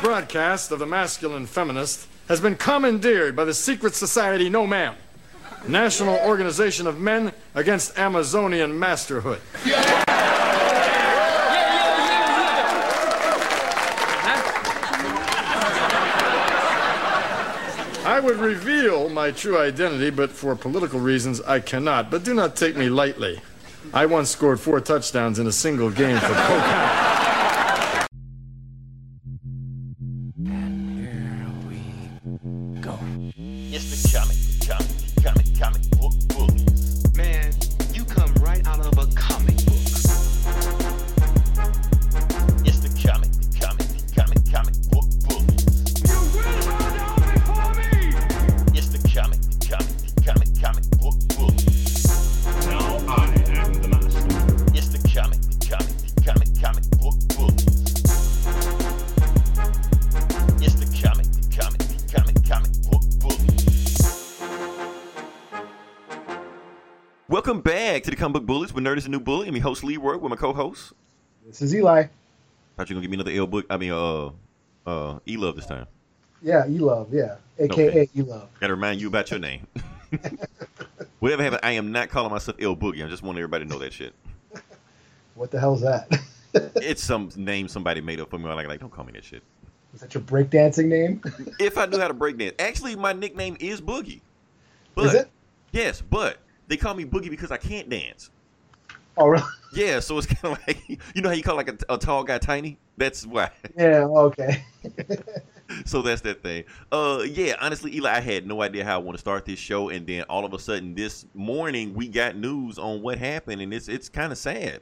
Broadcast of the masculine feminist has been commandeered by the secret society No Man, National Organization of Men Against Amazonian Masterhood. I would reveal my true identity, but for political reasons I cannot. But do not take me lightly. I once scored four touchdowns in a single game for Polk Bullies with Nerd is a New Bully. I'm your host, Leroy, with my co-host. This is Eli. Thought you to give me another L book. I mean, uh, uh, E-Love this time. Yeah, E-Love, yeah. AKA Okay. E-Love. Got to remind you about your name. Whatever happened, I am not calling myself L Boogie. I just want everybody to know that shit. What the hell's that? It's some name somebody made up for me. I'm like, like, don't call me that shit. is that your breakdancing name? If I knew how to break dance. Actually, my nickname is Boogie. But, is it? Yes, but they call me Boogie because I can't dance. Oh, really? Yeah, so it's kind of like, you know how you call like a, a tall guy tiny? That's why. Yeah, okay. so that's that thing. Uh, yeah. Honestly, Eli, I had no idea how I want to start this show, and then all of a sudden this morning we got news on what happened, and it's it's kind of sad.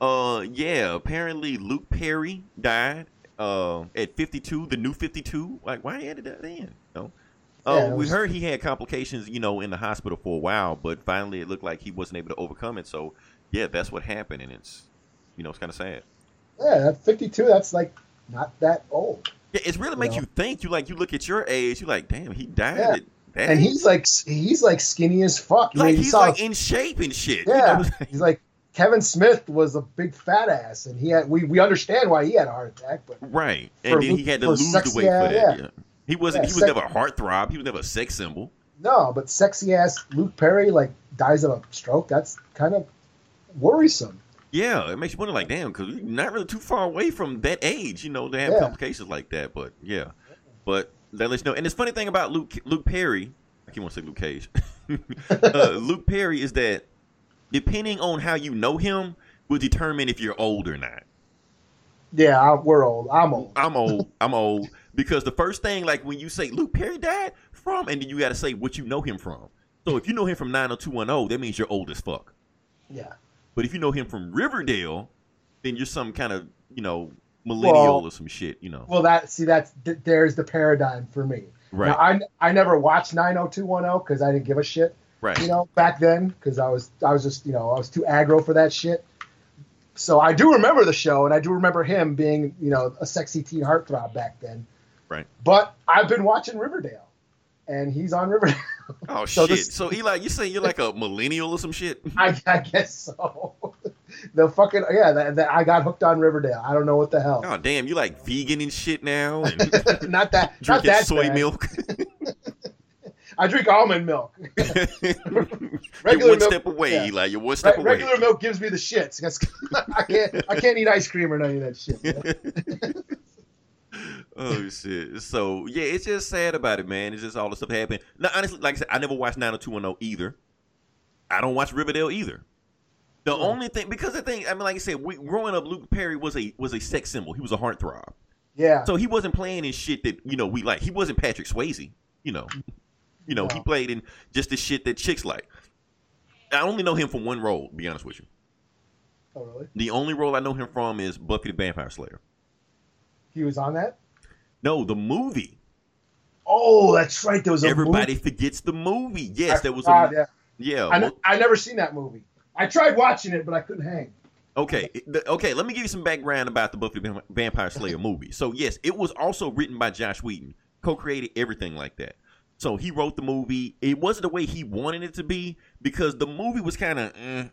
Uh, yeah. Apparently Luke Perry died. Uh, at 52, the new 52. Like, why added that in? You know? Uh, Yeah, we was- heard he had complications, you know, in the hospital for a while, but finally it looked like he wasn't able to overcome it. So, yeah, that's what happened, and it's, you know, it's kind of sad. Yeah, that 52, that's like not that old. Yeah, it's really makes know? you think. You like, you look at your age, you like, damn, he died. Yeah. At And age? he's like he's like skinny as fuck. You know, like he's saw- like in shape and shit. you yeah, know? he's like Kevin Smith was a big fat ass, and he had we, we understand why he had a heart attack, but right. For And then he had to lose the weight yeah, for that. yeah. Yeah. He wasn't. Yeah, he was sex- never a heartthrob. He was never a sex symbol. no, but sexy ass Luke Perry like dies of a stroke. That's kind of worrisome. Yeah, it makes you wonder, like, damn, because we're not really too far away from that age, you know, to have Yeah. complications like that. But yeah, but that lets you know. And this funny thing about Luke Luke Perry, I keep want to say Luke Cage. uh, Luke Perry is that depending on how you know him will determine if you're old or not. Yeah, I, we're old. I'm old. I'm old. I'm old because the first thing, like when you say Luke Perry died from, and then you got to say what you know him from. So if you know him from 90210, that means you're old as fuck. Yeah. But if you know him from Riverdale, then you're some kind of you know millennial Well- or some shit. You know, Well, that see that's th- there's the paradigm for me. right? Now, I I never watched 90210 because I didn't give a shit, right. you know, back then because I was I was just you know I was too aggro for that shit. So I do remember the show, and I do remember him being you know a sexy teen heartthrob back then. Right. But I've been watching Riverdale, and he's on Riverdale. oh so shit! this- so Eli, you saying you're like a millennial or some shit? I, I guess so. the fucking yeah, that, that I got hooked on Riverdale. I don't know what the hell. Oh damn! You like vegan and shit now, and not that not drinking that soy bad. milk. I drink almond milk. you're Regular one milk- step away, yeah. Eli. You're one step Re- away. regular milk gives me the shits. I can't. I can't eat ice cream or none of that shit. Oh shit! So yeah, it's just sad about it, man. It's just all the stuff happened. Now, honestly, like I said, I never watched 90210 either. I don't watch Riverdale either. The Hmm. only thing, because the thing, I mean, like I said, we, growing up, Luke Perry was a was a sex symbol. He was a heartthrob. Yeah. So he wasn't playing in shit that you know we like. He wasn't Patrick Swayze. You know, you know he played in just the shit that chicks like. I only know him from one role. To be honest with you, oh really? the only role I know him from is Buffy the Vampire Slayer. He was on that. No, the movie. Oh, that's right. There was a Everybody Movie. forgets the movie. Yes, I there was forgot, a yeah. yeah. I, well, I never seen that movie. I tried watching it, but I couldn't hang. Okay, okay. Let me give you some background about the Buffy the Vampire Slayer movie. So yes, it was also written by Josh Whedon, co-created everything like that. So he wrote the movie. It wasn't the way he wanted it to be because the movie was kind of eh,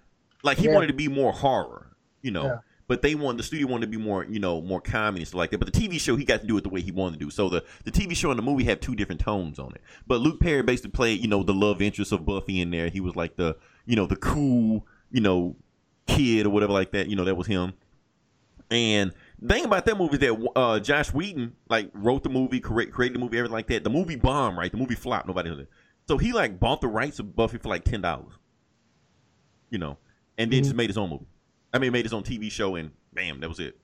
like he Yeah. wanted to be more horror, you know. Yeah. But they wanted the studio wanted to be more, you know, more comedy and stuff like that. But the TV show he got to do it the way he wanted to do. So the the TV show and the movie have two different tones on it. But Luke Perry basically played, you know, the love interest of Buffy in there. He was like the, you know, the cool, you know, kid or whatever like that. You know, that was him. And the thing about that movie is that uh, Josh Whedon like wrote the movie, correct, created the movie, everything like that. The movie bombed, right? The movie flopped. Nobody heard it. So he like bought the rights of Buffy for like ten dollars. You know, and then just made his own movie. I mean, made his own TV show, and bam, that was it.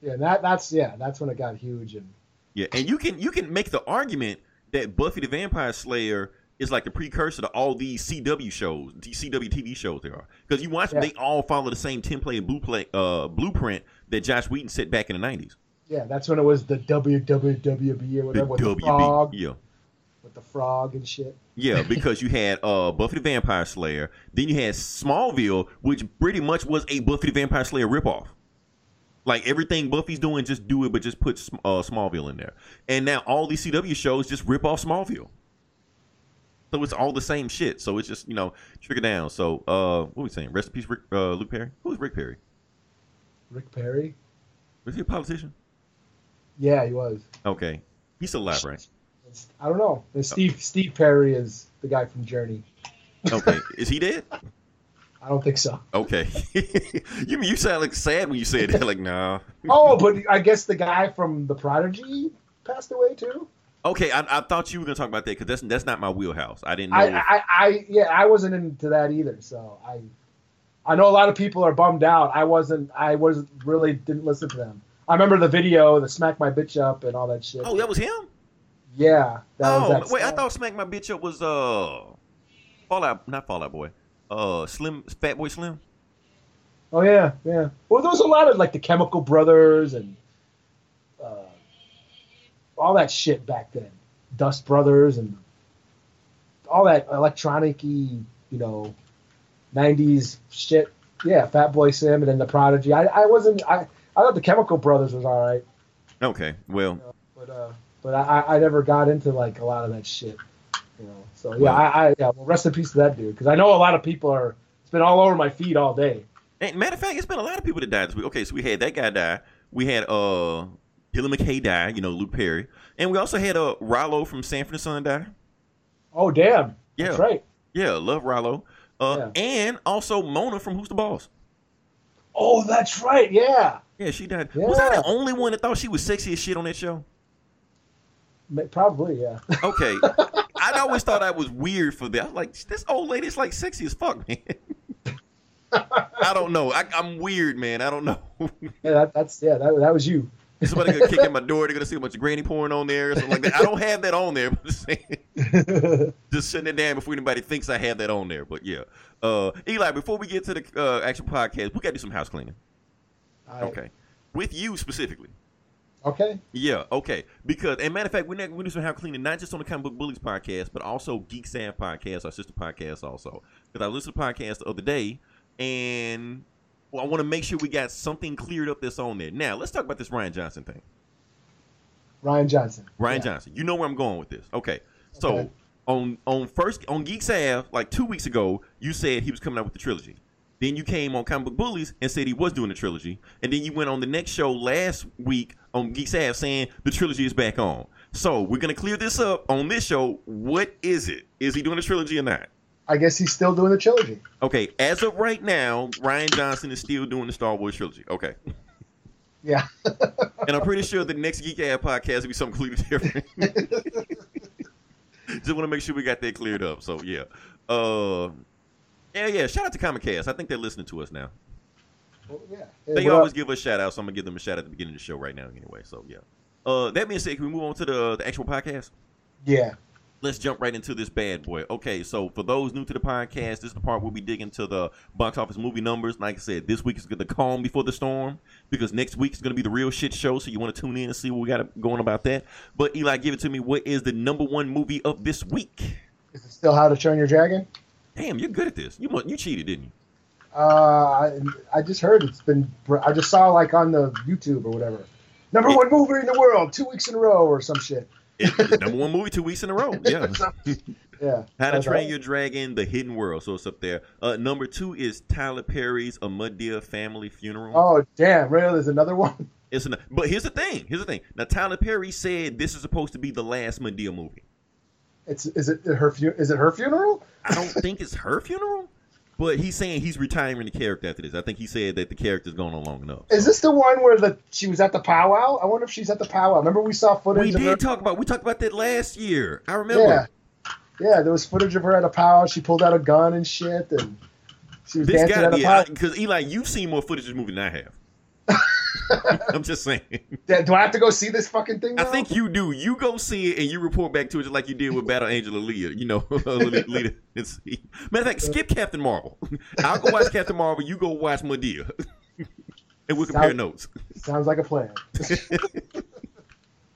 Yeah, that that's yeah, that's when it got huge and Yeah, and you can you can make the argument that Buffy the Vampire Slayer is like the precursor to all these CW shows, CW TV shows there are, because you watch them, they all follow the same template and blueprint, uh, blueprint that Josh Whedon set back in the nineties. yeah, that's when it was the WWWB or whatever the WB, frog, yeah. With the frog and shit. Yeah, because you had uh, Buffy the Vampire Slayer, then you had Smallville, which pretty much was a Buffy the Vampire Slayer ripoff. Like everything Buffy's doing, just do it, but just put uh, Smallville in there. And now all these CW shows just rip off Smallville. So it's all the same shit. So it's just you know trigger down. So uh, what are we saying? Rest in peace, Rick, uh, Luke Perry. Who's Rick Perry? Rick Perry. Was he a politician? Yeah, he was. Okay, he's still alive, right? It's- I don't know. Steve Steve Perry is the guy from Journey. Okay, is he dead? I don't think so. Okay, you you sound like sad when you say that? Like, nah. Oh, but I guess the guy from The Prodigy passed away too. Okay, I, I thought you were gonna talk about that because that's that's not my wheelhouse. I didn't know. I, I, I, yeah, I wasn't into that either. So I, I know a lot of people are bummed out. I wasn't. I was really didn't listen to them. I remember the video, the smack my bitch up and all that shit. oh, that was him. Yeah, that oh, wait, I thought Smack My Bitch Up was uh, Fallout, not Fallout Boy, uh, Slim, Fat Boy Slim. Oh yeah, yeah. Well, there was a lot of like the Chemical Brothers and uh, all that shit back then. Dust Brothers and all that electronic-y, you know, '90s shit. Yeah, Fat Boy Slim and then the Prodigy. I, I wasn't. I, I thought the Chemical Brothers was all right, Okay, well, but uh, but I, I never got into like a lot of that shit. You know. So yeah, I, I yeah. Well, rest in peace to that dude because I know a lot of people are. It's been all over my feed all day. and matter of fact, it's been a lot of people that died this week. Okay, so we had that guy die. We had uh, Dylan McKay die. You know, Luke Perry, and we also had uh, Rollo from Sanford and Son die. Oh damn. Yeah. That's right. Yeah, love Rollo. Uh, and also Mona from Who's the Boss. Oh, that's right. Yeah. Yeah, she died. Was I the only one that thought she was sexy as shit on that show? Probably, yeah. Okay. I always thought I was weird for that. I was like, this old lady's like sexy as fuck, man. I don't know. I, I'm weird, man. I don't know. yeah, that, that's yeah. That, that was you. Somebody gonna kick in my door. They're gonna see a bunch of granny porn on there or something like that. I don't have that on there. But just, saying, just shutting it down before anybody thinks I have that on there. But yeah, uh, Eli. Before we get to the uh, actual podcast, we gotta do some house cleaning. Right. Okay, with you specifically. Okay. Yeah, okay. Because, and matter of fact, we're not, we do some house cleaning, not just on the Comic Book Bullies podcast, but also Geek Sam podcast, our sister podcast, also. Because I listened to the podcast the other day, and well, I want to make sure we got something cleared up that's on there. Now, let's talk about this Rian Johnson thing. Rian Johnson. Rian Yeah. Johnson, you know where I'm going with this. Okay, so Okay. on on first on Geek Sav, like two weeks ago, you said he was coming out with the trilogy. Then you came on Comic Book Bullies and said he was doing the trilogy, and then you went on the next show last week on Geek Sav saying the trilogy is back on. So we're gonna clear this up on this show. What is it? Is he doing the trilogy or not? I guess he's still doing the trilogy. Okay, as of right now, Rian Johnson is still doing the Star Wars trilogy. Okay, Yeah. and I'm pretty sure the next Geek Ad podcast will be something completely different. Just want to make sure we got that cleared up. So yeah, uh, yeah, yeah. Shout out to Comic Cast. I think they're listening to us now. Well, yeah. Hey, They always up? give us shout outs, so I'm gonna give them a shout out at the beginning of the show right now. Anyway, so yeah. Uh, that being said, can we move on to the the actual podcast? Yeah. let's jump right into this bad boy. Okay, so for those new to the podcast, this is the part where we dig into the box office movie numbers. Like I said, this week is the calm before the storm because next week is going to be the real shit show. So you want to tune in and see what we got going about that. But Eli, give it to me. What is the number one movie of this week? Is it still How to Train Your Dragon? Damn, you're good at this. You you cheated, didn't you? Uh, I, I just heard it's been. I just saw like on the YouTube or whatever. Number one movie in the world, two weeks in a row or some shit. The number one movie two weeks in a row. Yeah, Yeah. How to Train. Your Dragon: The Hidden World. So it's up there. Uh, number two is Tyler Perry's A Madea Family Funeral. Oh damn! Really? There's another one. It's an, but here's the thing. Here's the thing. Now Tyler Perry said this is supposed to be the last Madea movie. It's is it her fu- is it her funeral? I don't think it's her funeral, but he's saying he's retiring the character after this. I think he said that the character's going on long enough. Is this the one where the she was at the powwow? I wonder if she's at the powwow. Remember we saw footage We of her. did talk about we talked about that last year. I remember. Yeah, yeah. There was footage of her at a powwow. She pulled out a gun and shit, and she was This dancing got at a powwow. because Eli, you've seen more footage of this movie than I have. I'm just saying. Do I have to go see this fucking thing? I think you do. You go see it and you report back to it just like you did with Battle Angel Alita. You know, see. Matter of fact, skip Captain Marvel. I'll go watch Captain Marvel. You go watch Madea, and we'll compare Sound- notes. sounds like a plan.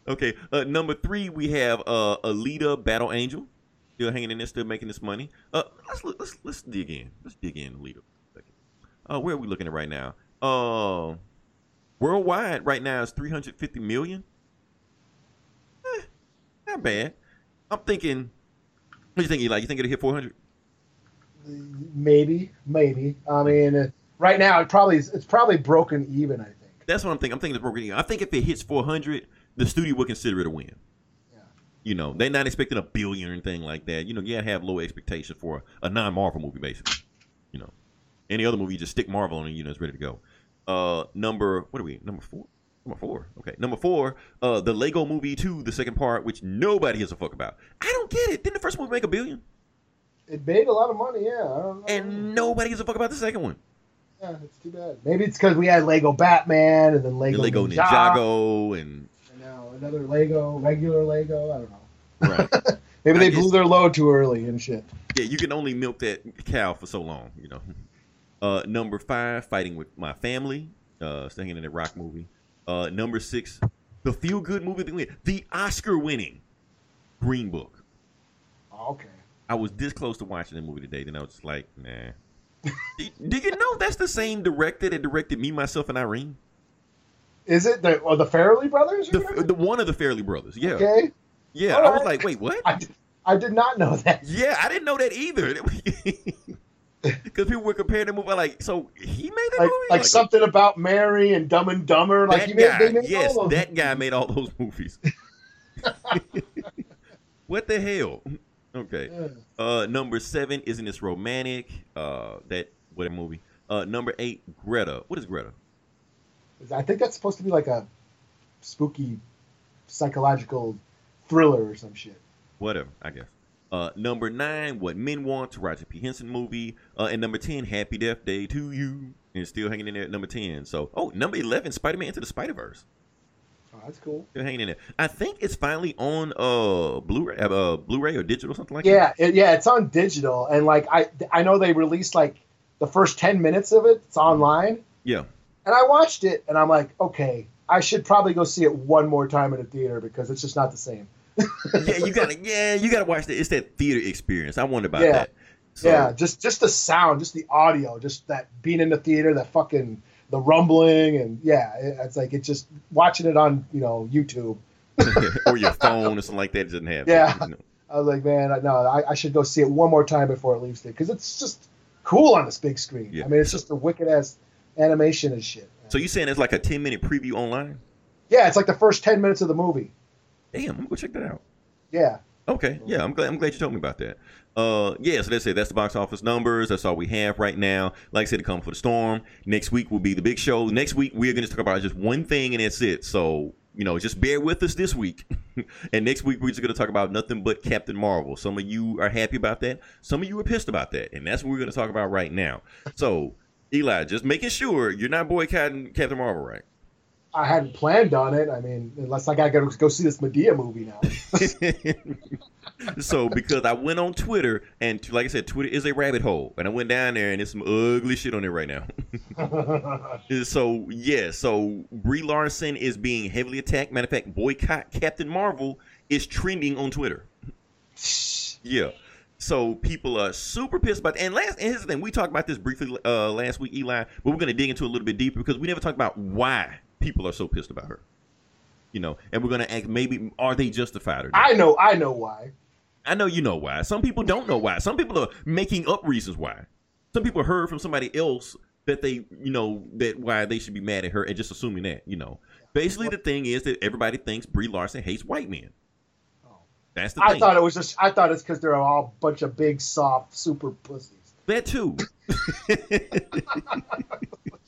Okay, uh, number three we have uh, Alita Battle Angel, still hanging in there, still making this money. Uh, let's let's let's dig in. Let's dig in Alita. Uh, where are we looking at right now? Uh, worldwide right now is three hundred fifty million. Eh, not bad. I'm thinking. What do you think, Eli? You think it'll hit four hundred? maybe, maybe. I mean, right now it probably is, it's probably broken even. I think. That's what I'm thinking. I'm thinking it's broken. even. I think if it hits 400, the studio will consider it a win. Yeah. You know, they're not expecting a billion or anything like that. You know, you gotta have low expectations for a non-Marvel movie, basically. You know, any other movie, you just stick Marvel on it, you know, it's ready to go. Uh, number what are we? Number four. Number four. Okay, number four. Uh, the Lego Movie Two, the second part, which nobody gives a fuck about. I don't get it. Didn't the first movie make a billion? It made a lot of money. Yeah. I don't know. And nobody gives a fuck about the second one. yeah, it's too bad. Maybe it's because we had Lego Batman and then Lego, The Lego Ninjago, Ninjago and another Lego, regular Lego. I don't know. right. Maybe I they guess- blew their load too early and shit. Yeah, you can only milk that cow for so long, you know. Uh, number five, fighting with my family, uh, staying in the rock movie. Uh, number six, the feel good movie, of the the Oscar winning Green Book. Oh, okay. I was this close to watching the movie today, then I was just like, nah. do, do you know that's the same director that directed Me, Myself, and Irene? Is it the or the Farrelly brothers? The, the one of the Farrelly brothers. Yeah, Okay. yeah. All I was like, wait, what? I, did- I did not know that. Yeah, I didn't know that either. Because people were comparing the movie, like, so he made that Like, movie, like something about Mary and Dumb and Dumber. Like he made, guy, made yes, that guy made all those movies. what the hell? Okay. Yeah. Uh, number seven, isn't this romantic? Uh, that what a movie. Uh, number eight, Greta. What is Greta? I think that's supposed to be like a spooky psychological thriller or some shit. Whatever, I guess. Uh, number nine, What Men Want, Taraji P. Henson movie. Uh, and number ten, Happy Death Day to You. And it's still hanging in there at number ten. So, oh, number eleven, Spider Man Into the Spider Verse. Oh, that's cool. Still hanging in there. I think it's finally on uh Blu-ray, uh, Blu-ray or digital, something like that. Yeah, it, yeah, it's on digital, and like I, I know they released like the first ten minutes of it. It's online, Yeah. and I watched it, and I'm like, okay, I should probably go see it one more time in a theater because it's just not the same. Yeah, you gotta yeah, you gotta watch that. It's that theater experience. I wonder about Yeah. that. So, yeah, just just the sound, just the audio, just that being in the theater, that fucking the rumbling, and yeah, it's like it's just watching it on you know YouTube. or your phone or something like that it doesn't have. Yeah. you know. I was like, man, I- no, I, I should go see it one more time before it leaves there because it's just cool on this big screen. Yeah. I mean, it's just a wicked ass animation and shit. So you saying it's like a ten minute preview online? yeah, it's like the first ten minutes of the movie. Damn, I'm gonna go check that out. Yeah, Okay, yeah, I'm glad. I'm glad you told me about that. Uh, yeah, so that's it. That's the box office numbers. That's all we have right now. Like I said, to come for the storm. Next week will be the big show. Next week we're going to talk about just one thing, and that's it. So you know, just bear with us this week. and next week we're just going to talk about nothing but Captain Marvel. Some of you are happy about that. Some of you are pissed about that, and that's what we're going to talk about right now. So Eli, just making sure you're not boycotting Captain Marvel, right? I hadn't planned on it. I mean, unless I gotta go, go see this Madea movie now. so because I went on Twitter and like I said, Twitter is a rabbit hole, and I went down there and there's some ugly shit on there right now. so yeah, so Brie Larson is being heavily attacked. Matter of fact, boycott Captain Marvel is trending on Twitter. Yeah. So people are super pissed about. And last, and here's the thing: we talked about this briefly uh, last week, Eli, but we're going to dig into it a little bit deeper because we never talked about why people are so pissed about her. You know, and we're going to act maybe are they justified or not? I know, I know why. I know you know why. Some people don't know why. Some people are making up reasons why. Some people heard from somebody else that they, you know, that why they should be mad at her and just assuming that, you know. Basically, the thing is that everybody thinks Brie Larson hates white men. That's the thing. I thing. thought it was just. I thought it's because they're all a bunch of big, soft, super pussies. That too.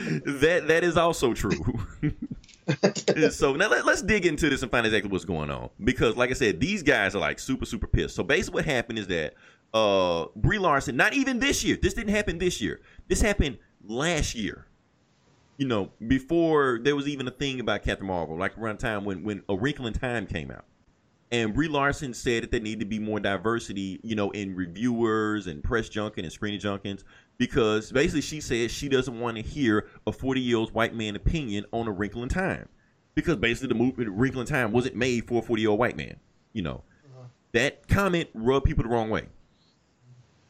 that that is also true. so now let, us dig into this and find exactly what's going on because, like I said, these guys are like super super pissed. So basically, what happened is that uh Brie Larson, not even this year. This didn't happen this year. This happened last year. You know, before there was even a thing about Captain Marvel, like around time when when A Wrinkle in Time came out. And Brie Larson said that there needed to be more diversity, you know, in reviewers and press junket and screening junkets, because basically she said she doesn't want to hear a 40 year old white man opinion on A Wrinkle in Time, because basically the movie A Wrinkle in Time wasn't made for a 40 year old white man. You know, uh-huh. that comment rubbed people the wrong way.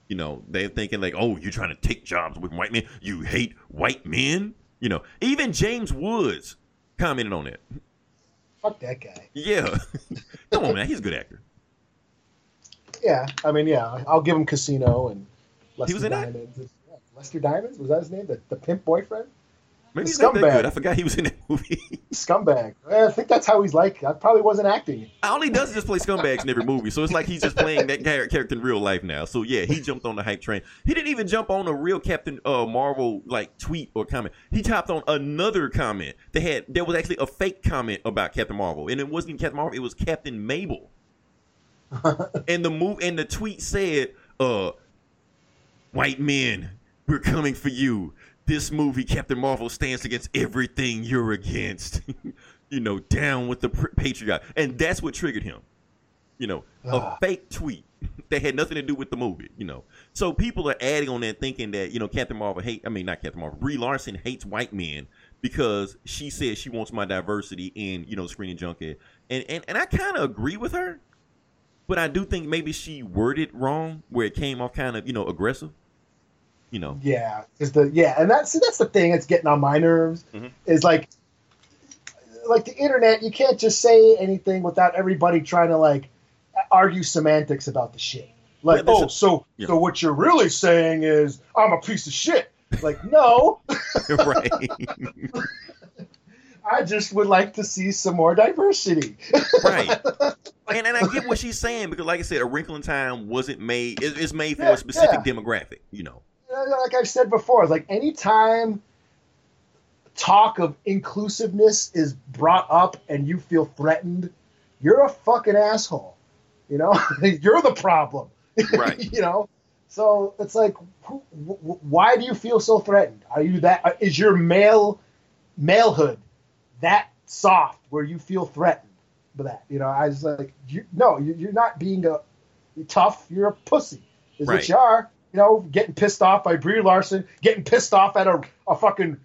You know, they're thinking like, "Oh, you're trying to take jobs with white men. You hate white men." You know, even James Woods commented on it. Fuck that guy. Yeah, come on, man, he's a good actor. Yeah, I mean, yeah, I'll give him Casino and Lester was in that? Lester Diamonds was that his name? The, the pimp boyfriend, Maybe he's not that good. I forgot he was in that movie. scumbag. I think that's how he's like. That probably wasn't acting. All he does is just play scumbags in every movie. So it's like he's just playing that character in real life now. So yeah, he jumped on the hype train. He didn't even jump on a real Captain uh, Marvel like tweet or comment. He topped on another comment. They had there was actually a fake comment about Captain Marvel, and it wasn't even Captain Marvel. It was Captain Mabel. and the move and the tweet said, "Uh, white men, we're coming for you. This movie, Captain Marvel, stands against everything you're against. you know, down with the pr- patriot." And that's what triggered him. You know, a Ah. fake tweet that had nothing to do with the movie. You know, so people are adding on that, thinking that you know Captain Marvel hate. I mean, not Captain Marvel. Brie Larson hates white men because she says she wants my diversity in you know screening junket, and and and I kind of agree with her, but I do think maybe she worded wrong where it came off kind of you know aggressive. You know, Yeah, is the yeah, and that's that's the thing that's getting on my nerves. Mhm. Is like, like the internet, you can't just say anything without everybody trying to like argue semantics about the shit. Like, Yeah, oh, a- so yeah. so what you're really saying is I'm a piece of shit. Like, no, right? I just would like to see some more diversity. right. And, and I get what she's saying because, like I said, A Wrinkle in Time wasn't made. It, it's made for Yeah, a specific demographic. You know. Like I've said before, like anytime talk of inclusiveness is brought up and you feel threatened, you're a fucking asshole. You know, you're the problem. Right. you know, so it's like, who, wh- wh- why do you feel so threatened? Are you that? uh, your male malehood that soft where you feel threatened by that? You know, I was like, you, no, you, you're not being a tough. You're a pussy. Is Right. what you are. You know, getting pissed off by Brie Larson, getting pissed off at a, a fucking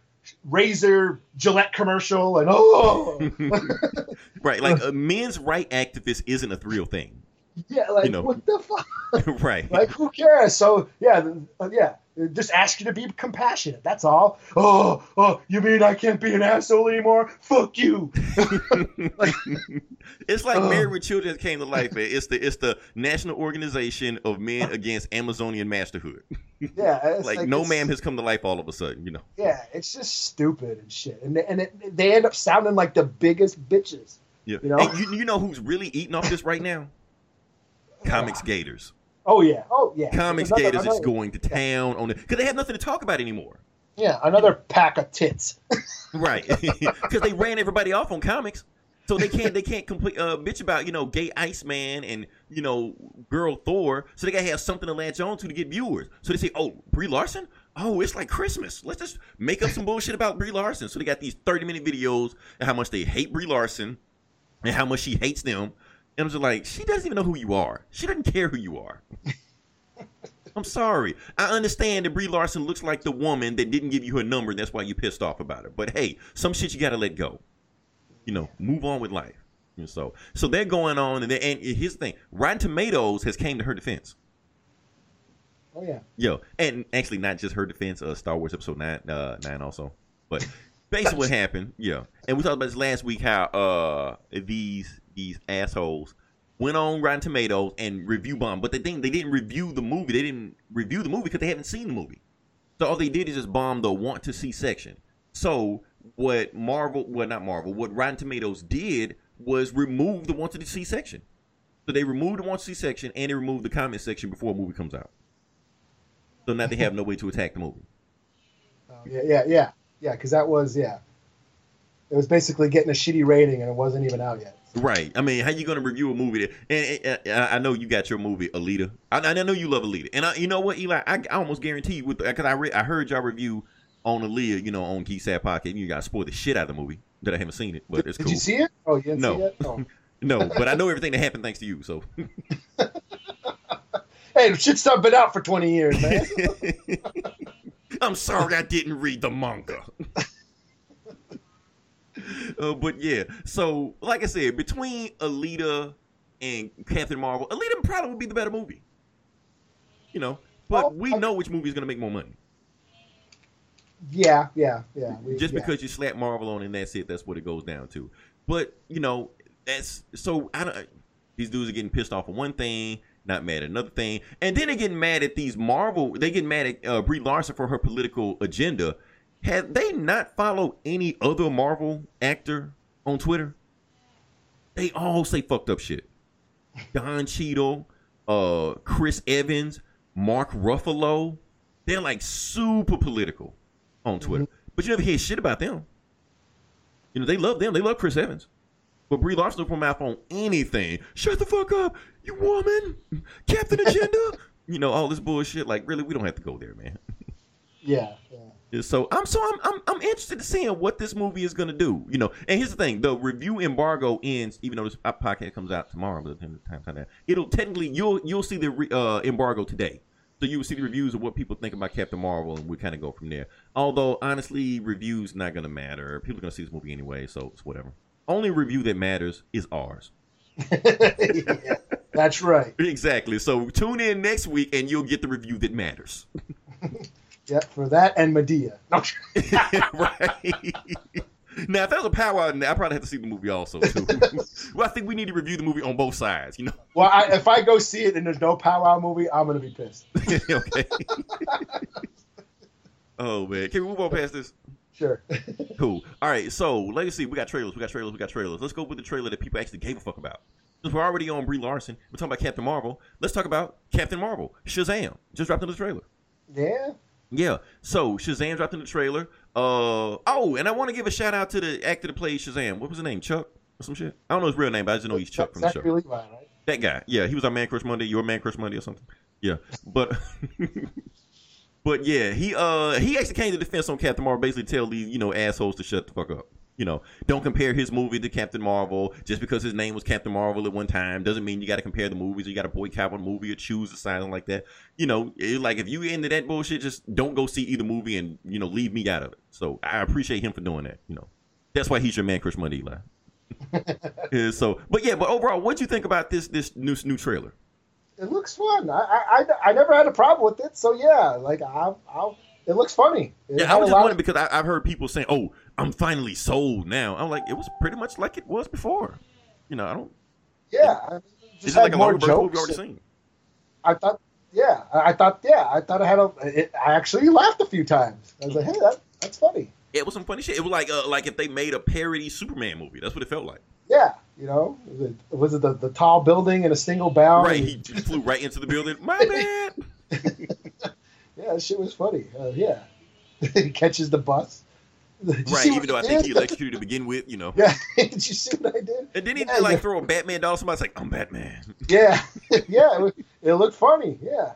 razor Gillette commercial, and oh, Right. Like a men's right activist isn't a real thing. yeah, like You know. what the fuck? right. Like, who cares? So, yeah, uh, yeah, just ask you to be compassionate. That's all. Oh, oh, you mean I can't be an asshole anymore? Fuck you. it's like Ugh. Married with Children came to life. man. It's the it's the National Organization of Men Against Amazonian Masterhood. Yeah, it's Like, no man has come to life all of a sudden. You know. Yeah, it's just stupid and shit, and they, and it, they end up sounding like the biggest bitches. Yeah. You know? And you, you know who's really eating off this right now? Comics Gators. Oh yeah, oh yeah. Comics Another- Gators is another- going to town on it because they have nothing to talk about anymore. Yeah, another pack of tits. Right. Because they ran everybody off on comics. So they can't they can't complete uh, bitch about you know gay Iceman and you know girl Thor. So they gotta have something to latch on to to get viewers. So they say, oh Brie Larson, oh it's like Christmas. Let's just make up some bullshit about Brie Larson. So they got these thirty minute videos and how much they hate Brie Larson and how much she hates them. And I'm just like, she doesn't even know who you are. She doesn't care who you are. I'm sorry. I understand that Brie Larson looks like the woman that didn't give you her number, and that's why you pissed off about her. But hey, some shit you gotta let go. You know, move on with life. And so, so they're going on, and, they, and here's the thing: Rotten Tomatoes has came to her defense. Oh yeah. Yo, and actually not just her defense, uh, Star Wars Episode Nine, uh, nine also, but basically what happened, yeah. And we talked about this last week how uh these these assholes went on Rotten Tomatoes and review bomb. But the thing, they didn't review the movie. They didn't review the movie because they haven't seen the movie. So all they did is just bomb the want to see section. So what Marvel, well not Marvel, what Rotten Tomatoes did was remove the want to see section. So they removed the want to see section and they removed the comment section before a movie comes out. So now they have no way to attack the movie. Yeah, yeah, yeah, yeah. Because that was yeah, it was basically getting a shitty rating and it wasn't even out yet. Right. I mean, how you going to review a movie that? And, and, and I know you got your movie Alita. I, I know you love Alita, and I, you know what, Eli? I, I almost guarantee you with because I re- I heard y'all review on Alita, you know, on Sad Pocket, and you got spoiled the shit out of the movie that I haven't seen it, but it's did cool. Did you see it? Oh, you No. see it? Oh. No, but I know everything that happened thanks to you. So Hey, the shit's not been out for 20 years, man. I'm sorry I didn't read the manga. uh, but yeah, so like I said, between Alita and Captain Marvel, Alita probably would be the better movie. You know, but Oh, we oh. know which movie is going to make more money. yeah, yeah, yeah. We- Just yeah. because you slap Marvel on and that's it, that's what it goes down to. But you know, that's so I don't. These dudes are getting pissed off at one thing, not mad at another thing, and then they're getting mad at these Marvel. They get mad at uh, Brie Larson for her political agenda. Have they not followed any other Marvel actor on Twitter? They all say fucked up shit. Don Cheadle, uh, Chris Evans, Mark Ruffalo. They're like super political on Twitter. But you never hear shit about them. You know, they love them. They love Chris Evans. But Brie Larson don't put mouth on anything. Shut the fuck up, you woman. Captain Agenda. you know, all this bullshit. Like, really, we don't have to go there, man. yeah, yeah. So I'm so I'm I'm, I'm interested in seeing what this movie is gonna do. You know, and here's the thing: the review embargo ends, even though this podcast comes out tomorrow. By the time that it'll technically you'll you'll see the re, uh, embargo today. So you will see the reviews of what people think about Captain Marvel, and we kind of go from there. Although honestly, reviews not gonna matter. People are gonna see this movie anyway, so it's whatever. Only review that matters is ours. Yeah, That's right. Exactly. So tune in next week, and you'll get the review that matters. Yeah, for that and Madea. No, right. Now, if that was a power hour, I probably have to see the movie also too. well, I think we need to review the movie on both sides. You know? well, I, if I go see it and there's no powwow movie, I'm gonna be pissed. okay. oh man, can we move on past this? Sure. Cool. All right. So let's see. We got trailers. We got trailers. We got trailers. Let's go with the trailer that people actually gave a fuck about. Since we're already on Brie Larson, we're talking about Captain Marvel. Let's talk about Captain Marvel. Shazam just dropped in the trailer. yeah. Yeah. So Shazam dropped in the trailer. Uh oh, and I want to give a shout out to the actor that played Shazam. What was his name? Chuck or some shit. I don't know his real name, but I just know he's Chuck from the show. Levi, right? That guy. Yeah, he was on Man Crush Monday. Your Man Crush Monday or something. Yeah, but but yeah, he uh he actually came to defense on Captain Marvel, basically tell these you know assholes to shut the fuck up. You know, don't compare his movie to Captain Marvel. Just because his name was Captain Marvel at one time doesn't mean you got to compare the movies. Or you got to boycott one movie or choose a side like that. You know, it, like if you into that bullshit, just don't go see either movie and you know leave me out of it. So I appreciate him for doing that. You know, that's why he's your Man Chris Eli. Yeah, so, but yeah, but overall, what do you think about this this new new trailer? It looks fun. I, I, I, never had a problem with it, so yeah, like I, I, it looks funny. It Yeah, I was just wondering of- because I, I've heard people saying, "Oh, I'm finally sold now." I'm like, it was pretty much like it was before. You know, I don't. yeah, I- it It's just like a more of what we've already seen. I thought, yeah, I thought, yeah, I thought I had a. It, I actually laughed a few times. I was like, hey, that, that's funny. It was some funny shit. It was like uh, like if they made a parody Superman movie. That's what it felt like. Yeah, you know, was it, was it the, the tall building in a single bound? Right, he just flew right into the building. My bad. Yeah, that shit was funny. Uh, yeah, he catches the bus. You Right, even though I think he electrocuted to begin with, you know. Yeah, did you see what I did? And then he Yeah, like yeah. throw a Batman doll. Somebody's like, "I'm Batman." Yeah, yeah, it, it looked funny. Yeah,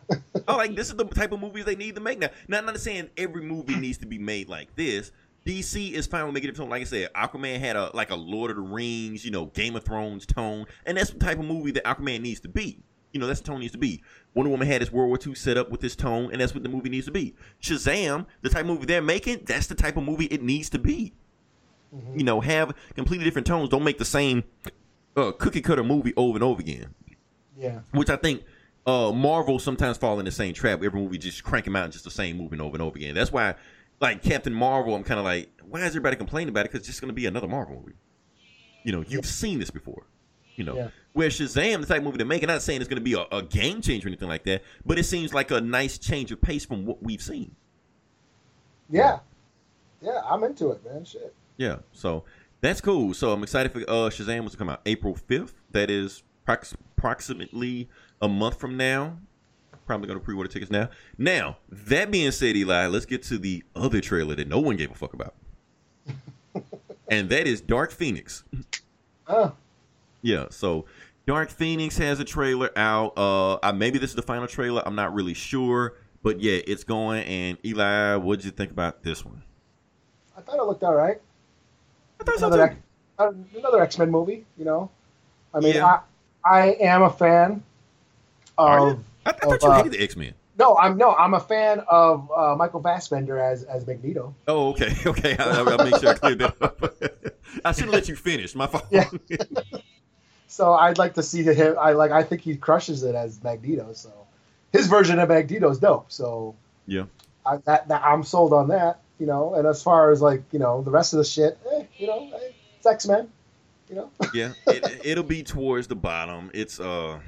Oh, like this is the type of movies they need to make now. Now, I'm not saying every movie needs to be made like this. DC is fine with making it tone. Like I said, Aquaman had a like a Lord of the Rings, you know, Game of Thrones tone, and that's the type of movie that Aquaman needs to be. You know, that's the tone needs to be. Wonder Woman had his World War II set up with this tone, and that's what the movie needs to be. Shazam, the type of movie they're making, that's the type of movie it needs to be. You know, have completely different tones. Don't make the same uh, cookie cutter movie over and over again yeah, which I think uh, Marvel sometimes fall in the same trap. Every movie just crank them out in just the same movie over and over again. That's why, like Captain Marvel, I'm kind of like, why is everybody complaining about it? Because it's just going to be another Marvel movie. You know, you've seen this before. You know, Yeah. where Shazam, the type of movie they're making, not saying it's going to be a, a game changer or anything like that, but it seems like a nice change of pace from what we've seen. Yeah, yeah, I'm into it, man. Shit. Yeah, so that's cool. So I'm excited for uh, Shazam was to come out April 5th. That is prox- approximately a month from now. Probably going to pre-order tickets now. Now that being said, Eli, let's get to the other trailer that no one gave a fuck about, and that is Dark Phoenix. Oh, Yeah, so Dark Phoenix has a trailer out. Uh, uh, maybe this is the final trailer. I'm not really sure, but yeah, it's going. And Eli, what did you think about this one? I thought it looked all right. I thought so Another, too. X- uh, another X Men movie. You know, I mean, Yeah. I I am a fan of. I, I thought of, you uh, hated the X Men. No, I'm no, I'm a fan of uh, Michael Fassbender as as Magneto. Oh, okay, okay. I, I, will make sure I clear that up. I should have let you finish. My fault. Yeah. So I'd like to see him. I like. I think he crushes it as Magneto. So his version of Magneto is dope. So Yeah. I, that, that I'm sold on that. You know. And as far as like you know the rest of the shit, eh, you know, eh, it's X Men. You know. yeah, it, it'll be towards the bottom. It's uh,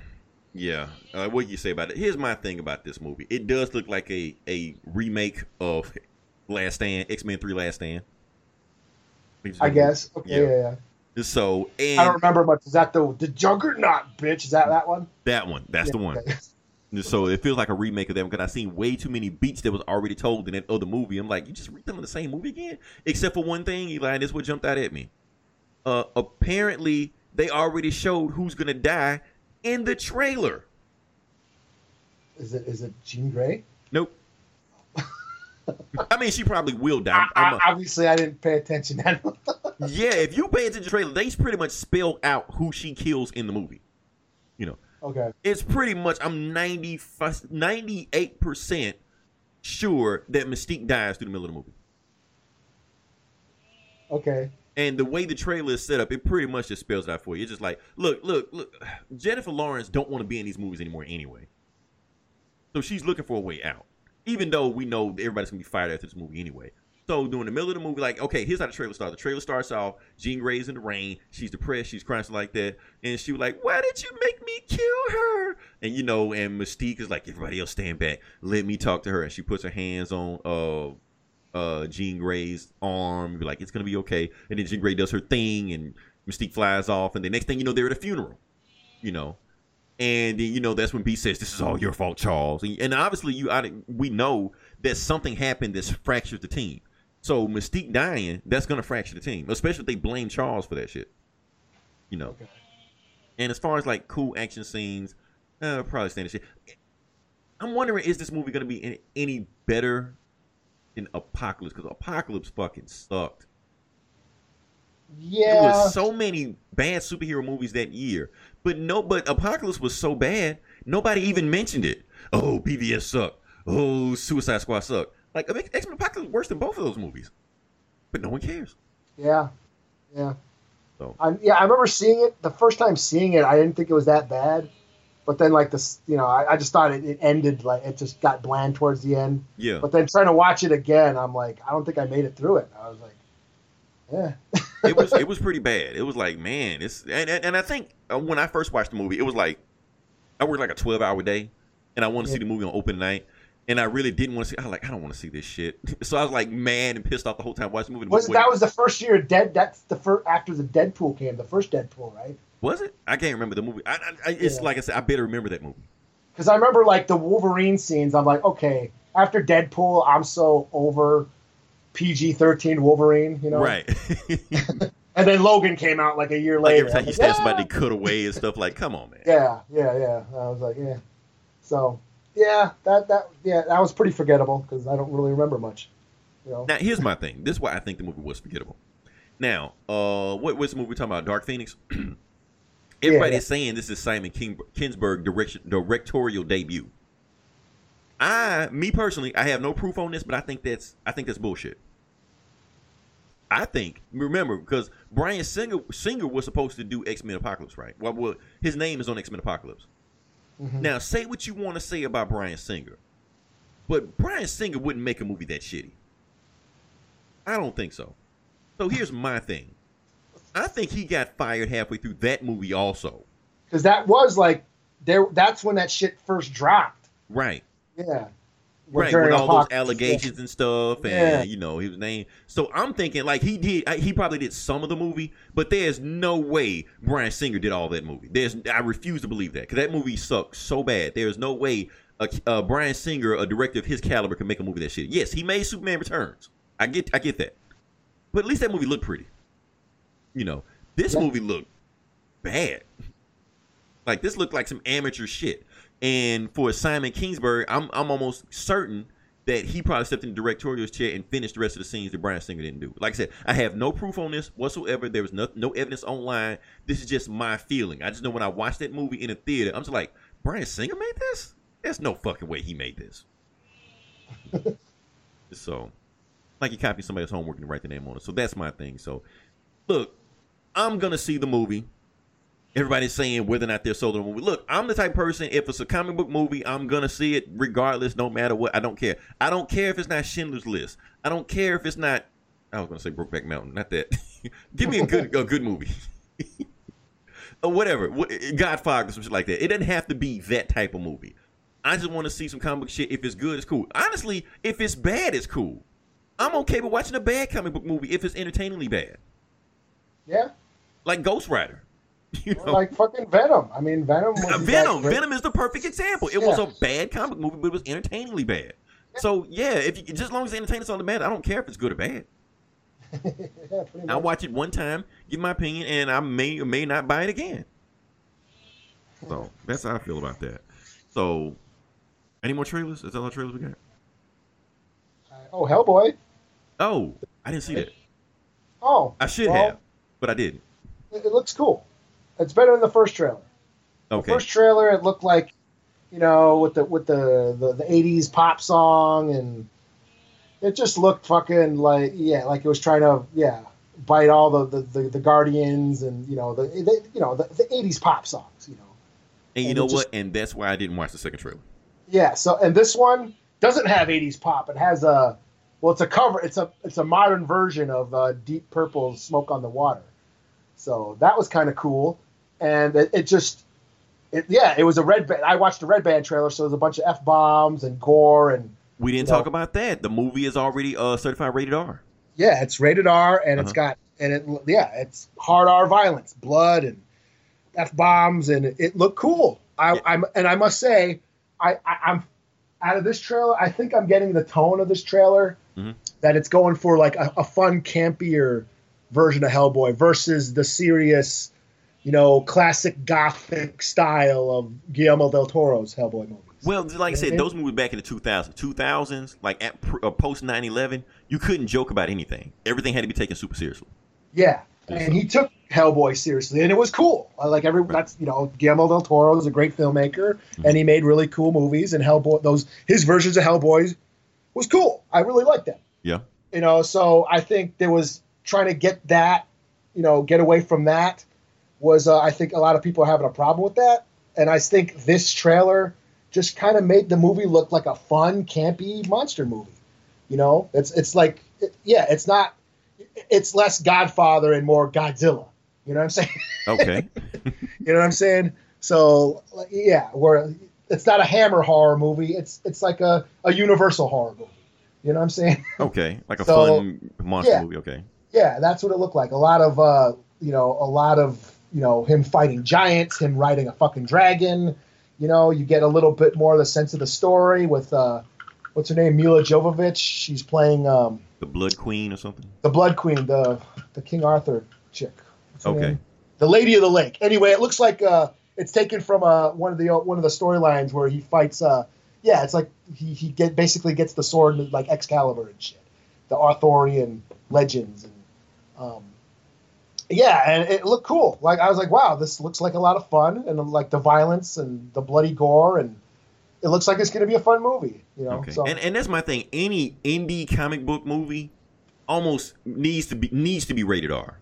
yeah. Uh, what do you say about it? Here's my thing about this movie. It does look like a a remake of Last Stand, X Men Three Last Stand. I guess. Okay. Yeah. Yeah. yeah. So and I don't remember much. Is that the the Juggernaut bitch? Is that that one? that one, that's the one. okay. So it feels like a remake of that because I've seen way too many beats that was already told in that other movie. I'm like, you just retelling the same movie again, except for one thing, Eli. And this is what jumped out at me. Uh, apparently, they already showed who's gonna die in the trailer. Is it is it Jean Grey? Nope. I mean, she probably will die. I, a- obviously, I didn't pay attention. yeah, if you pay attention to the trailer, they pretty much spell out who she kills in the movie. You know, okay. it's pretty much I'm 98 percent sure that Mystique dies through the middle of the movie. Okay. And the way the trailer is set up, it pretty much just spells it out for you. It's just like, look, look, look. Jennifer Lawrence don't want to be in these movies anymore anyway. So she's looking for a way out. Even though we know everybody's gonna be fired after this movie anyway. So during the middle of the movie, like, okay, here's how the trailer starts. The trailer starts off, Jean Grey's in the rain, she's depressed, she's crying like that, and she was like, Why did you make me kill her? And you know, and Mystique is like, Everybody else stand back, let me talk to her. And she puts her hands on uh uh Jean Grey's arm, be like, It's gonna be okay. And then Jean Grey does her thing and Mystique flies off, and the next thing you know, they're at a funeral. You know. And then, you know that's when B says, "This is all your fault, Charles." And, and obviously, you I, we know that something happened that's fractured the team. So Mystique dying, that's gonna fracture the team, especially if they blame Charles for that shit. You know. Okay. And as far as like cool action scenes, uh, probably standard shit. I'm wondering, is this movie gonna be any, any better than Apocalypse? Because Apocalypse fucking sucked. There Yeah. was so many bad superhero movies that year, but no, but Apocalypse was so bad, nobody even mentioned it. Oh, BVS sucked. Oh, Suicide Squad sucked. Like X Men Apocalypse was worse than both of those movies, but no one cares. Yeah, yeah. So I, yeah, I remember seeing it the first time seeing it. I didn't think it was that bad, but then like this, you know, I, I just thought it, it ended like it just got bland towards the end. yeah, But then trying to watch it again, I'm like, I don't think I made it through it. I was like, yeah, it was it was pretty bad. It was like man, it's and and, and I think uh, when I first watched the movie, it was like I worked like a twelve hour day, and I wanted to see the movie on open night. And I really didn't want to see. I was like, I don't want to see this shit. So I was like mad and pissed off the whole time watching the movie. was that was the first year of Dead? That's the first after the Deadpool came, the first Deadpool, right? Was it? I can't remember the movie. I, I, I, it's Yeah. like I said, I better remember that movie. Because I remember like the Wolverine scenes. I'm like, okay, after Deadpool, I'm so over PG-13 Wolverine, you know. Right. And then Logan came out like a year like later. every time he like, stabs "Yeah." somebody, they cut away and stuff. Like, come on, man. Yeah, yeah, yeah. I was like, yeah. So, yeah, that that yeah, that was pretty forgettable because I don't really remember much. You know. Now, here's my thing. This is why I think the movie was forgettable. Now, uh, what was the movie we're talking about? Dark Phoenix. Everybody Yeah. is saying this is Simon King, Kinberg direction, directorial debut. I, me personally, I have no proof on this, but I think that's I think that's bullshit. I think remember because Bryan Singer Singer was supposed to do X Men Apocalypse, right? Well, well, his name is on X Men Apocalypse. Mhm. Now, say what you want to say about Bryan Singer, but Bryan Singer wouldn't make a movie that shitty. I don't think so. So here's my thing. I think he got fired halfway through that movie also. because that was like there. That's when that shit first dropped. Right. Yeah, right, with all those allegations and stuff, and Yeah. you know his name. So I'm thinking like he did, he probably did some of the movie, but there's no way Bryan Singer did all that movie. There's, I refuse to believe that because that movie sucks so bad. There's no way a, a Bryan Singer, a director of his caliber, can make a movie that shit. Yes, he made Superman Returns. I get, I get that, but at least that movie looked pretty. You know, this Yeah. movie looked bad. Like this looked like some amateur shit. And for Simon Kinberg, I'm I'm almost certain that he probably stepped in the directorial chair and finished the rest of the scenes that Bryan Singer didn't do. Like I said, I have no proof on this whatsoever. There was no no evidence online. This is just my feeling. I just know when I watched that movie in a theater, I'm just like, Bryan Singer made this? There's no fucking way he made this. so, like you copy somebody's homework and write the name on it. So that's my thing. So, look, I'm gonna see the movie. Everybody's saying whether or not they're sold on the movie. Look, I'm the type of person. If it's a comic book movie, I'm gonna see it regardless, no matter what. I don't care. I don't care if it's not Schindler's List. I don't care if it's not. I was gonna say Brokeback Mountain, not that. Give me a good a good movie. or whatever, What- Godfather, or some shit like that. It doesn't have to be that type of movie. I just want to see some comic book shit. If it's good, it's cool. Honestly, if it's bad, it's cool. I'm okay with watching a bad comic book movie if it's entertainingly bad, yeah. like Ghost Rider. You know, Like fucking Venom. I mean, Venom. Was Uh, Venom. Venom is the perfect example. It was a bad comic movie, but it was entertainingly bad. So yeah, if you, just as long as the entertainment's on the bad, I don't care if it's good or bad. Yeah, I'll watch it one time, give my opinion, and I may or may not buy it again. So that's how I feel about that. So, any more trailers? Is that all the trailers we got? Oh, Hellboy. Oh, I didn't see that. Oh, I should well, have, but I didn't. It looks cool. It's better than the first trailer. Okay. First trailer, it looked like, you know, with the with the the, the '80s pop song, and it just looked fucking like yeah, like it was trying to yeah bite all the the, the, the Guardians and you know the, the you know the, the '80s pop songs, you know. and you and know what? just- And that's why I didn't watch the second trailer. Yeah. So and this one doesn't have '80s pop. It has a well, it's a cover. It's a it's a modern version of uh, Deep Purple's "Smoke on the Water." So that was kind of cool, and it, it just. It, yeah, it was a red. Band. I watched a red band trailer, so there's a bunch of f bombs and gore, and We didn't No. talk about that. The movie is already uh, certified rated R. yeah, it's rated R, and it's Uh-huh. got and it yeah, it's hard R violence, blood and f bombs, and it, it looked cool. I, Yeah. I'm and I must say, I, I I'm out of this trailer. I think I'm getting the tone of this trailer Mhm. that it's going for like a, a fun, campier version of Hellboy versus the serious, you know, classic gothic style of Guillermo del Toro's Hellboy movies. Well, like I said, those movies back in the 2000s, 2000s, like at uh, post 9/11, you couldn't joke about anything. Everything had to be taken super seriously. Yeah, Yeah, and he took Hellboy seriously, and it was cool. Like every that's you know Guillermo del Toro is a great filmmaker, Mm-hmm. and he made really cool movies. And Hellboy, those his versions of Hellboys was cool. I really liked them. Yeah. You know, so I think there was trying to get that, you know, get away from that was uh, I think a lot of people are having a problem with that, and I think this trailer just kind of made the movie look like a fun, campy monster movie. You know, it's it's like it, yeah, it's not. It's less Godfather and more Godzilla. You know what I'm saying? Okay. You know what I'm saying? So yeah, where it's not a Hammer horror movie. It's it's like a, a Universal horror movie. You know what I'm saying? okay. Like a So, fun monster yeah. movie. Okay. Yeah, that's what it looked like. A lot of uh, you know, a lot of you know him fighting giants, him riding a fucking dragon. You know, you get a little bit more of the sense of the story with uh, what's her name, Milla Jovovich. She's playing um, The Blood Queen or something. the Blood Queen, the the King Arthur chick. Okay. name? The Lady of the Lake. Anyway, it looks like uh, it's taken from uh, one of the one of the storylines where he fights. Uh, yeah, it's like he, he get basically gets the sword like Excalibur and shit, the Arthurian legends um, yeah, and it looked cool. Like I was like, wow, this looks like a lot of fun and like the violence and the bloody gore and it looks like it's going to be a fun movie. You know, Okay. so And and that's my thing. Any indie comic book movie almost needs to be needs to be rated R.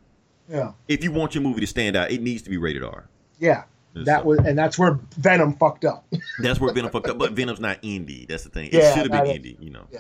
yeah, If you want your movie to stand out, it needs to be rated R. yeah. That So- was and that's where Venom fucked up. That's where Venom fucked up. But Venom's not indie. That's the thing. It Yeah, should have been indie. You know. Yeah.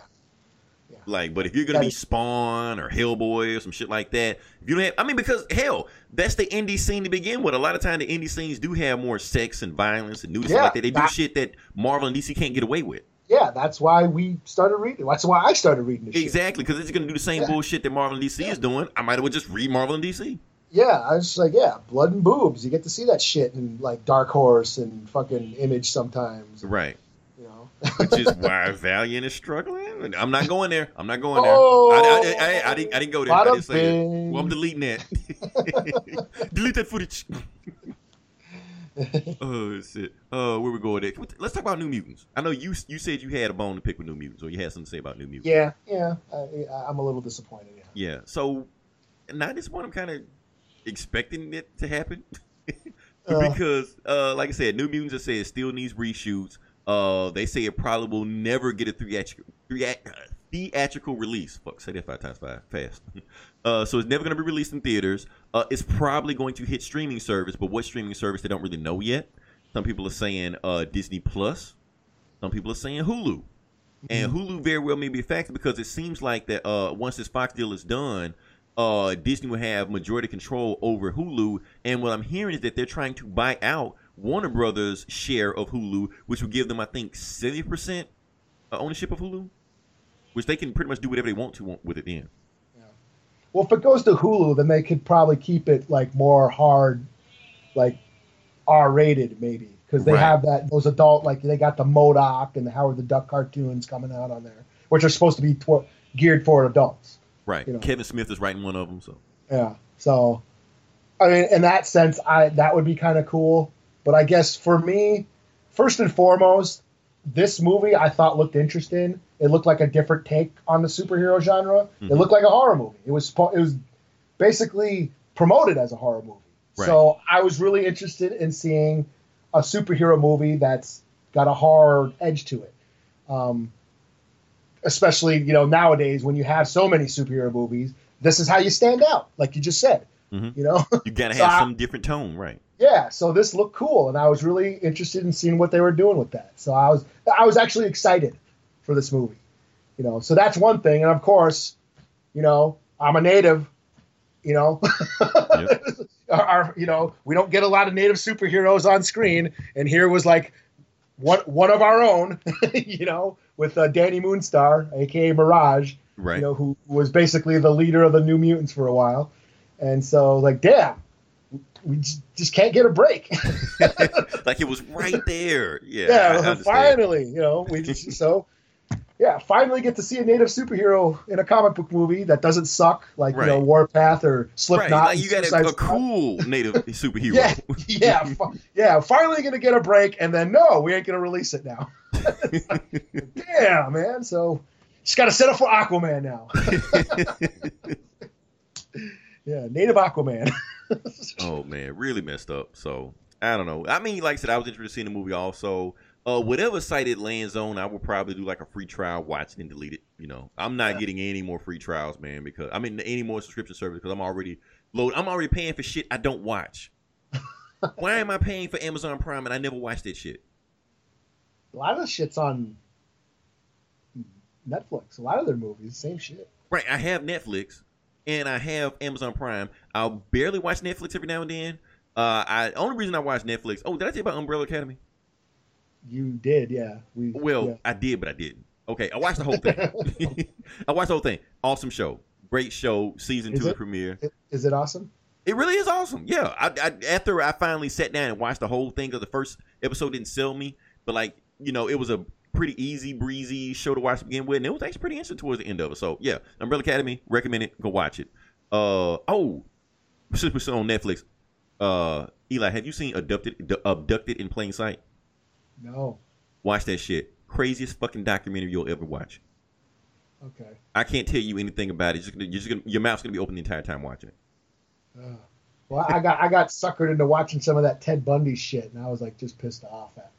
Like, but if you're gonna be Spawn or Hellboy or some shit like that, if you don't have, I mean, because hell, that's the indie scene to begin with. A lot of time, the indie scenes do have more sex and violence and nudity Yeah, like that. They do that- shit that Marvel and DC can't get away with. Yeah, that's why we started reading. That's why I started reading this. Exactly, because it's gonna do the same Yeah. bullshit that Marvel and DC is doing. I might as well just read Marvel and DC. Yeah, I was just like, yeah, blood and boobs. You get to see that shit in like Dark Horse and fucking Image sometimes. Right. You know. Which is why Valiant is struggling. I'm not going there. I'm not going there. Oh. I, I, I, I, I didn't, I didn't go there. I didn't say. Well, I'm deleting that. Delete that footage. oh shit. Uh, where we going? At? Let's talk about New Mutants. I know you you said you had a bone to pick with New Mutants, or you had something to say about New Mutants. yeah, yeah. I, I'm a little disappointed. Yeah. Yeah. So now this one I'm kind of expecting it to happen Uh. because, uh, like I said, New Mutants have said still needs reshoots. Uh, they say it probably will never get a theatrical theatrical release. Fuck, say that five times five fast. Uh, so it's never going to be released in theaters. Uh, it's probably going to hit streaming service, but what streaming service they don't really know yet. Some people are saying uh, Disney Plus. Some people are saying Hulu. And Hulu very well may be a factor because it seems like that uh, once this Fox deal is done, uh, Disney will have majority control over Hulu. And what I'm hearing is that they're trying to buy out Warner Brothers' share of Hulu, which would give them, I think, 70% uh, ownership of Hulu, which they can pretty much do whatever they want to with it then. Well, if it goes to Hulu, then they could probably keep it like more hard, like R-rated maybe, because they Right. have that those adult like they got the MODOK and the Howard the Duck cartoons coming out on there, which are supposed to be tw- geared for adults. Right. You know. Kevin Smith is writing one of them, so. Yeah. So, I mean, in that sense, I that would be kind of cool. But I guess for me, first and foremost, this movie I thought looked interesting. It looked like a different take on the superhero genre. It looked like a horror movie. It was it was basically promoted as a horror movie. So I was really interested in seeing a superhero movie that's got a horror edge to it. Um, especially you know nowadays when you have so many superhero movies, this is how you stand out, like you just said. Mhm. You know, You gotta So have I- some different tone, right? Yeah. So this looked cool, and I was really interested in seeing what they were doing with that. So I was I was actually excited for this movie. You know, so that's one thing, and of course, you know, I'm a native. You know, Yep. our, our you know we don't get a lot of native superheroes on screen, and here was like one one of our own. you know, with uh, Danny Moonstar, aka Mirage Right. you know, who was basically the leader of the New Mutants for a while. And so, like, damn, we just can't get a break. like it was right there. Yeah. Yeah, finally, you know, we just, so, yeah, finally get to see a native superhero in a comic book movie that doesn't suck, like, you know, Warpath or Right. Slipknot. Like you got a, a cool native superhero. Yeah, yeah, fi- yeah. Finally, gonna get a break, and then no, we ain't gonna release it now. Damn, man. So just gotta set up for Aquaman now. Yeah, native Aquaman. oh man, really messed up. So I don't know. I mean, like I said, I was interested in seeing the movie also. Uh, whatever site it lands on, I will probably do like a free trial, watch it, and delete it. You know, I'm not getting any more free trials, man, because I mean any more subscription service because I'm already load. I'm already paying for shit I don't watch. Why am I paying for Amazon Prime and I never watch that shit? a lot of the shit's on Netflix. A lot of their movies, same shit. Right, I have Netflix and I have Amazon Prime. I'll barely watch Netflix every now and then. Uh, I only reason I watch Netflix. Oh, did I tell you about Umbrella Academy? You did, yeah. We Well, yeah. I did, but I didn't. Okay, I watched the whole thing. I watched the whole thing. Awesome show, great show. Season Is two it? premiere. Is it awesome? It really is awesome. Yeah, I, I after I finally sat down and watched the whole thing, because the first episode didn't sell me, but like you know, it was a pretty easy breezy show to watch to begin with, and it was actually pretty interesting towards the end of it. So yeah, Umbrella Academy, recommend it. Go watch it. Uh oh, since we're still on Netflix, uh Eli, have you seen Abducted Abducted in Plain Sight? No. Watch that shit. Craziest fucking documentary you'll ever watch. Okay. I can't tell you anything about it. You're just gonna, you're just gonna, your mouth's gonna be open the entire time watching it. Uh, well, I got I got suckered into watching some of that Ted Bundy shit, and I was like just pissed off after that.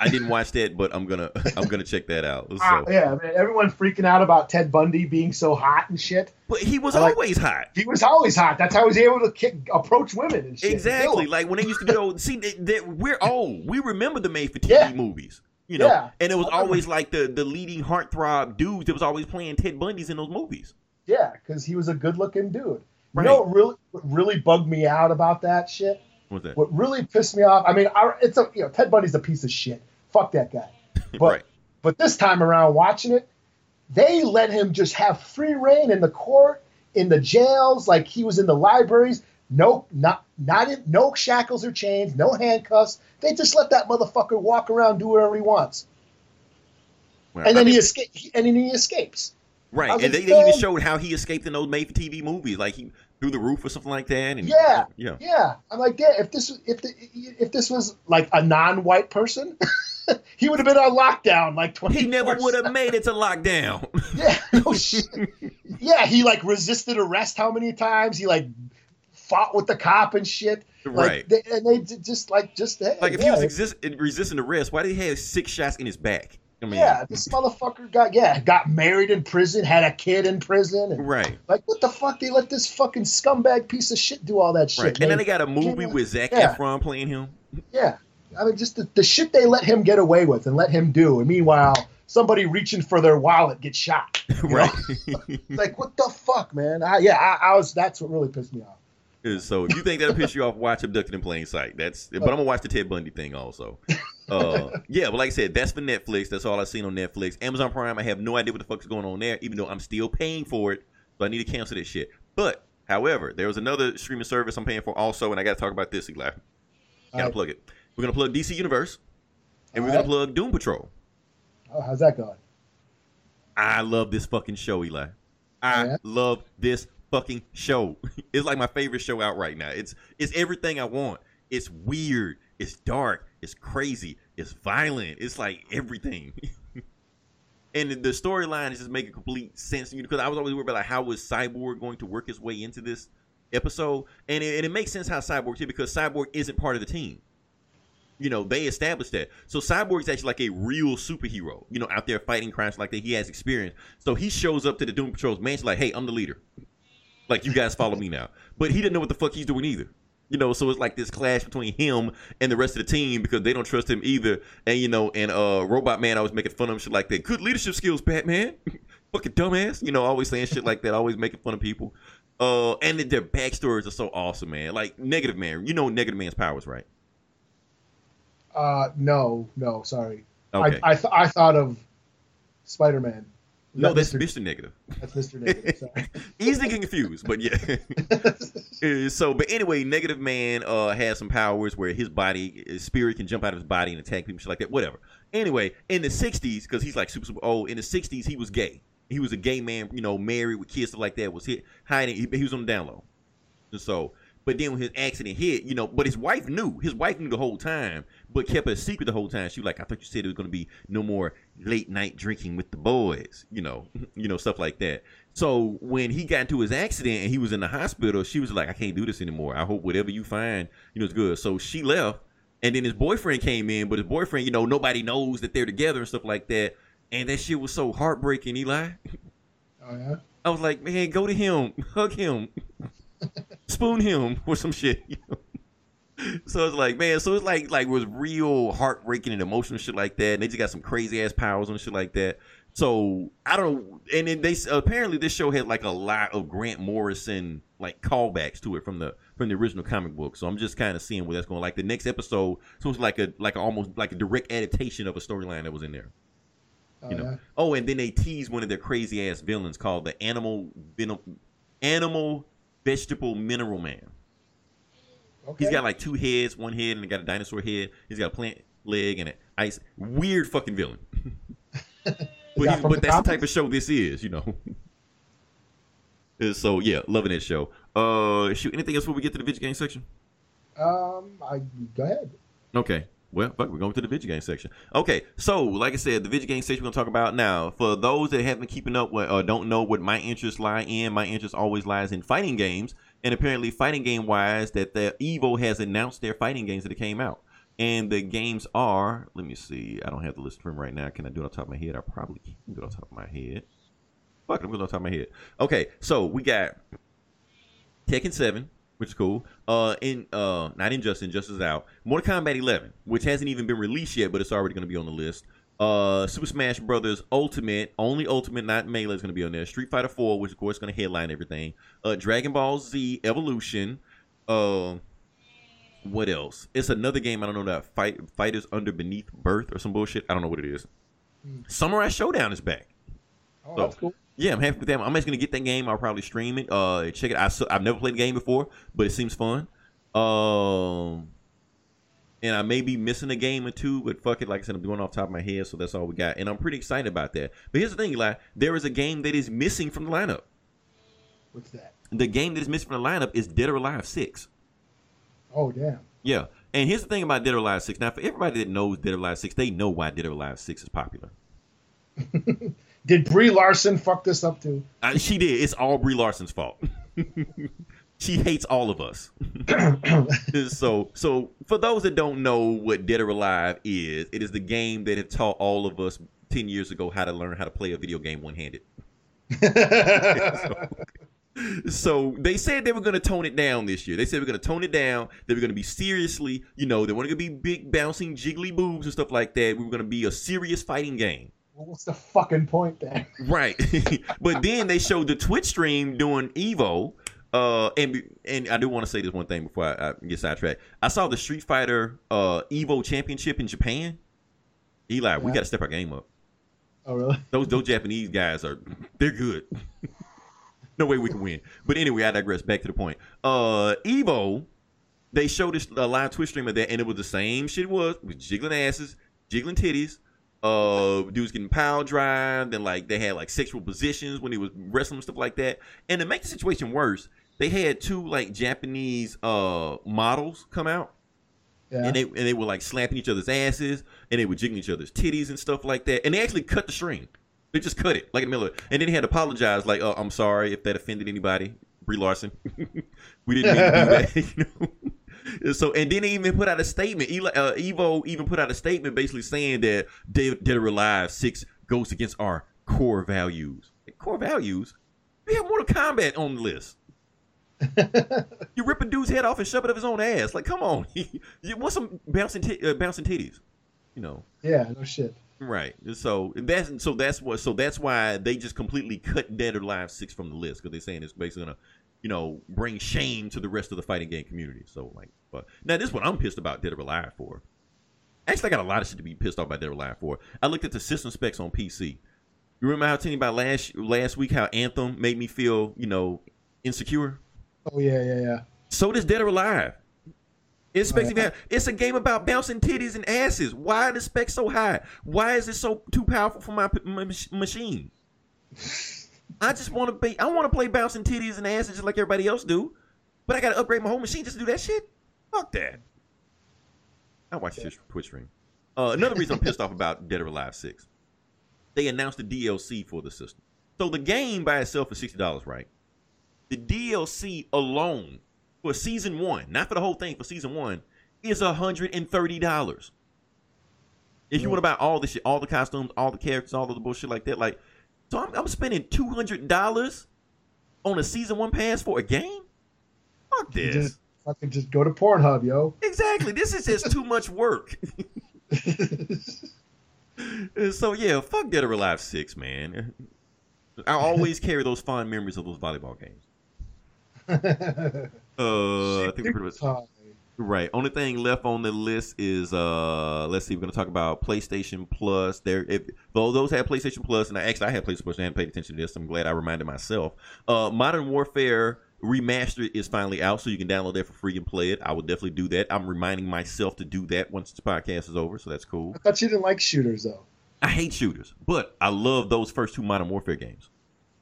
I didn't watch that, but I'm gonna I'm gonna check that out. So, Ah, yeah, man, everyone freaking out about Ted Bundy being so hot and shit. but he was like- always hot. He was always hot. That's how he was able to kick, approach women and shit. Exactly. 'em. Like when they used to do those. See, we're old. We remember the made for TV Yeah. movies. You know, Yeah. and it was always like the the leading heartthrob dudes that was always playing Ted Bundy's in those movies. Yeah, because he was a good looking dude. Right. You know what really, what really bugged me out about that shit? What's that? What really pissed me off? I mean, I, it's a you know Ted Bundy's a piece of shit. Fuck that guy. But Right. but this time around, watching it, they let him just have free reign in the court, in the jails, like he was in the libraries. No, not not in, no shackles or chains, no handcuffs. They just let that motherfucker walk around, do whatever he wants, Well, and I then mean- he escape, and then he escapes. Right, and they, they even showed how he escaped in those made-for-TV movies, like he through the roof or something like that. And Yeah, yeah, yeah. I'm like, yeah. If this if the, if this was like a non-white person, he would have been on lockdown like twenty. he never would have made it to lockdown. Yeah, no shit. Yeah, he like resisted arrest how many times? He like fought with the cop and shit. Like, Right. They, and they just like just hey, like if yeah, he was exist- resisting arrest, why did he have six shots in his back? I mean, yeah, this motherfucker got yeah got married in prison, had a kid in prison, and right, like what the fuck? They let this fucking scumbag piece of shit do all that shit. right. And then they got a movie with Zach Yeah. Efron playing him. Yeah. I mean, just the, the shit they let him get away with and let him do. And meanwhile, somebody reaching for their wallet gets shot. Right. like, what the fuck, man? I, yeah, I, I was. That's what really pissed me off. so if you think that'll piss you off, watch Abducted in Plain Sight. That's but I'm gonna watch the Ted Bundy thing also. Uh, yeah, but like I said, that's for Netflix. That's all I've seen on Netflix. Amazon Prime, I have no idea what the fuck's going on there, even though I'm still paying for it. So I need to cancel this shit. But however, there was another streaming service I'm paying for also, and I got to talk about this, Eli. Gotta Alright. plug it. We're gonna plug DC Universe, and we're Alright. gonna plug Doom Patrol. Oh, how's that going? I love this fucking show, Eli. I Yeah? love this fucking show. It's like my favorite show out right now. It's it's everything I want. It's weird. It's dark. It's crazy. It's violent. It's like everything. and the storyline is just making complete sense me because I was always worried about like how was Cyborg going to work his way into this episode, and it, and it makes sense how Cyborg did because Cyborg isn't part of the team. You know, they established that. So Cyborg is actually like a real superhero, you know, out there fighting crimes like that. He has experience. So he shows up to the Doom Patrol's mansion like, hey, I'm the leader. Like, you guys follow me now. But he didn't know what the fuck he's doing either. You know, so it's like this clash between him and the rest of the team because they don't trust him either. And, you know, and uh Robot Man always making fun of him, shit like that. Good leadership skills, Batman. Fucking dumbass. You know, always saying shit like that, always making fun of people. Uh, and their backstories are so awesome, man. Like Negative Man, you know Negative Man's powers, right? Uh, no, no, sorry. Okay. I I, th- I thought of Spider Man. No, that's Mr. Negative. that's Mr. Negative. Sorry. Easily confused, but yeah. Uh, so, but anyway, Negative Man uh, has some powers where his body, his spirit can jump out of his body and attack people, shit like that. Whatever. Anyway, in the '60s, because he's like super, super old. In the '60s, he was gay. He was a gay man, you know, married with kids, stuff like that. Was hit hiding. He, he was on the down low. And so, but then when his accident hit, you know, but his wife knew. His wife knew the whole time, but kept it a secret the whole time. She was like, I thought you said it was going to be no more late night drinking with the boys, you know, you know, stuff like that. So when he got into his accident and he was in the hospital, she was like, I can't do this anymore. I hope whatever you find, you know, is good. So she left, and then his boyfriend came in, but his boyfriend, you know, nobody knows that they're together and stuff like that. And that shit was so heartbreaking, Eli. Oh yeah. I was like, man, go to him, hug him, spoon him, or some shit. You know? So it's like, man, so it's like like it was real heartbreaking and emotional shit like that. And they just got some crazy ass powers and shit like that. So I don't know. And then they apparently this show had like a lot of Grant Morrison like callbacks to it from the from the original comic book. So I'm just kind of seeing where that's going. Like the next episode, so it's like a like a, almost like a direct adaptation of a storyline that was in there Oh, you know. yeah. Oh, and then they tease one of their crazy ass villains called the animal Venom, animal vegetable mineral man. Okay. He's got like two heads, one head, and he got a dinosaur head. He's got a plant leg and an ice. Weird fucking villain. but, that but the that's the type of show this is, you know. Uh, so yeah, loving that show. Uh, shoot, anything else before we get to the video game section? um, I go ahead. Okay. Well, fuck, we're going to the video game section. Okay, so like I said, the video game section we're gonna talk about now. For those that haven't been keeping up with or don't know what my interests lie in, my interest always lies in fighting games. And apparently, fighting game wise, that the Evo has announced their fighting games that came out. And the games are, let me see, I don't have the list from right now. Can I do it on top of my head? I probably can do it on top of my head. Fuck it, I'm going on top of my head. Okay, so we got Tekken 7, which is cool. Uh, in uh, not Injustice, Injustice is out. Mortal Kombat 11, which hasn't even been released yet, but it's already going to be on the list. Uh, Super Smash Brothers Ultimate, only Ultimate, not Melee, is going to be on there. Street Fighter 4, which of course is going to headline everything. Uh, Dragon Ball Z Evolution. Uh, what else? It's another game. I don't know that fight fighters under beneath birth or some bullshit. I don't know what it is. Samurai Shodown is back. Oh, So- that's cool. Yeah, I'm happy with that. I'm just gonna get that game. I'll probably stream it. Uh, check it. I, I've never played the game before, but it seems fun. Um, and I may be missing a game or two, but fuck it. Like I said, I'm going off the top of my head, so that's all we got. And I'm pretty excited about that. But here's the thing, Eli. There is a game that is missing from the lineup. What's that? The game that is missing from the lineup is Dead or Alive Six. Oh, damn. Yeah. And here's the thing about Dead or Alive 6. Now, for everybody that knows Dead or Alive 6, they know why Dead or Alive 6 is popular. Did Brie Larson fuck this up too? Uh, she did. It's all Brie Larson's fault. she hates all of us. so, so for those that don't know what Dead or Alive is, it is the game that had taught all of us 10 years ago how to learn how to play a video game one-handed. So they said they were going to tone it down this year. They said we're going to tone it down. They were going to be seriously, you know, they weren't going to be big bouncing jiggly boobs and stuff like that. We were going to be a serious fighting game. What's the fucking point then? Right. but then they showed the Twitch stream doing Evo. Uh, and and I do want to say this one thing before I, I get sidetracked. I saw the Street Fighter uh Evo Championship in Japan. Eli, we got to step our game up. Oh, really? Those those Japanese guys are they're good. no way we can win. But anyway, I digress. Back to the point. Uh, Evo, they showed this uh, live Twitch stream of that, and it was the same shit. It was with jiggling asses, jiggling titties. Uh, dudes getting power drive, and like they had like sexual positions when he was wrestling and stuff like that. And to make the situation worse, they had two like Japanese uh models come out Yeah. and they and they were like slapping each other's asses, and they were jiggling each other's titties and stuff like that. And they actually cut the stream. They just cut it like in the middle. of- it. And then he had to apologize, like, "Oh, I'm sorry if that offended anybody." Brie Larson, we didn't mean to do that. You know? So and then he even put out a statement. Eli, uh, Evo even put out a statement basically saying that Dead, Dead or Alive Six goes against our core values. Core values? We have Mortal Kombat on the list. you rip a dude's head off and shove it up his own ass. Like, come on. you want some bouncing ti- uh, bouncing titties? You know, yeah, no shit. right? So that's so that's what so that's why they just completely cut Dead or Alive Six from the list because they're saying it's basically gonna, you know, bring shame to the rest of the fighting game community. So like, but now this is what I'm pissed about Dead or Alive for. Actually, I got a lot of shit to be pissed off by Dead or Alive for. I looked at the system specs on PC. You remember how I was telling you about last last week how Anthem made me feel, you know, insecure? Oh yeah, yeah, yeah. So does Dead or Alive. It's, specs Right. it's a game about bouncing titties and asses. Why are the specs so high? Why is it so too powerful for my, my machine? I just want to be. I want to play bouncing titties and asses just like everybody else do, but I got to upgrade my whole machine just to do that shit. Fuck that. I watch Twitch, Twitch stream. Uh, another reason I'm pissed off about Dead or Alive Six, they announced the DLC for the system. So the game by itself is sixty dollars, right? The DLC alone for season one, not for the whole thing, for season one, is hundred and thirty dollars. If you want to buy all the shit, all the costumes, all the characters, all of the bullshit like that, like, so I'm, I'm spending two hundred dollars on a season one pass for a game. Fuck this. Just fucking just go to Pornhub, yo. Exactly. This is just too much work. So yeah, fuck Dead or Alive Six, man. I always carry those fond memories of those volleyball games. Uh, I think we're pretty much. Right. Only thing left on the list is uh, let's see, we're gonna talk about PlayStation Plus. There, if though those had PlayStation Plus, and I actually I had PlayStation Plus, and I hadn't paid attention to this. I'm glad I reminded myself. Uh, Modern Warfare Remastered is finally out, so you can download that for free and play it. I will definitely do that. I'm reminding myself to do that once this podcast is over, so that's cool. I thought you didn't like shooters though. I hate shooters, but I love those first two Modern Warfare games.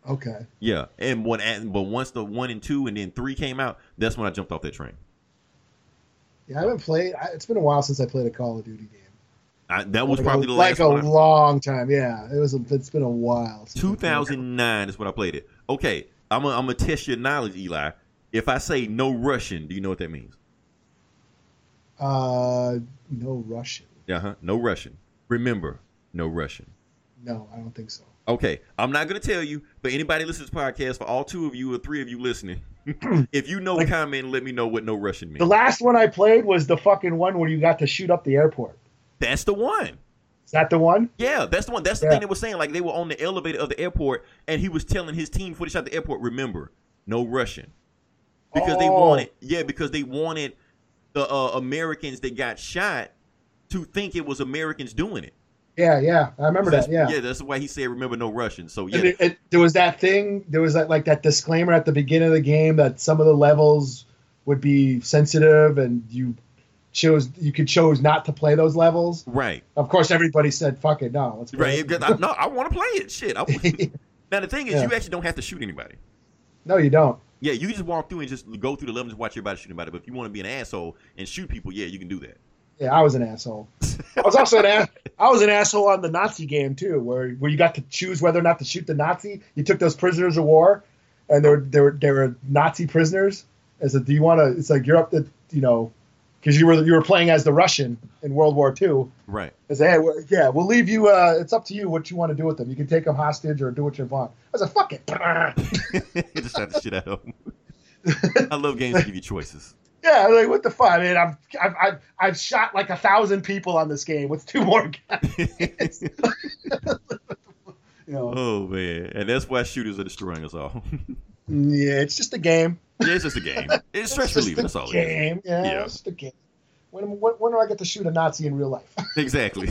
Okay. Yeah, and when but once the one and two and then three came out, that's when I jumped off that train. Yeah, I haven't played. I, it's been a while since I played a Call of Duty game. I, that was Like probably a, the like last a one. Long time. Yeah, it was. A, it's been a while. played it. 2009 is when I played it. Okay, I'm gonna, I'm gonna test your knowledge, Eli. If I say no Russian, do you know what that means? Uh, no Russian. Uh huh. No Russian. Remember, no Russian. No, I don't think so. Okay, I'm not gonna tell you, but anybody listening to this podcast, for all two of you or three of you listening, if you know, comment and let me know what no Russian means. The last one I played was the fucking one where you got to shoot up the airport. That's the one. Is that the one? Yeah, that's the one. That's the Yeah. thing they were saying. Like they were on the elevator of the airport, and he was telling his team before they shot the airport, remember, no Russian, because they Oh. wanted, yeah, because they wanted the uh, Americans that got shot to think it was Americans doing it. Yeah, yeah. I remember that. Yeah. yeah, that's why he said, remember, no Russian. So yeah, it, it- there was that thing. There was that like that disclaimer at the beginning of the game that some of the levels would be sensitive, and you chose you could chose not to play those levels. right, Of course, everybody said, "Fuck it, no, let's play." right. it." I, no, I want to play it. Shit. Now the thing is, Yeah. you actually don't have to shoot anybody. no, you don't. Yeah, you can just walk through and just go through the levels and watch everybody shoot anybody. But if you want to be an asshole and shoot people, yeah, you can do that. Yeah, I was an asshole. I was also an ass. I was an asshole on the Nazi game too, where where you got to choose whether or not to shoot the Nazi. You took those prisoners of war, and they were they were, they were Nazi prisoners. And said, do you want to? It's like you're up to you know, because you were you were playing as the Russian in World War II. Right. I say, hey, well, yeah, we'll leave you. Uh, it's up to you what you want to do with them. You can take them hostage or do what you want. I said, fuck it. you just shot to shit out of them. I love games that give you choices. Yeah, like what the fuck, man? I've, I've I've I've shot like a thousand people on this game with two more guys. you know, Oh man, and that's why shooters are destroying us all. yeah, it's just a game. yeah, it's just a game. It's stress It's a That's all. It game. Yeah, Yeah. it's just a game. When, when when do I get to shoot a Nazi in real life? Exactly.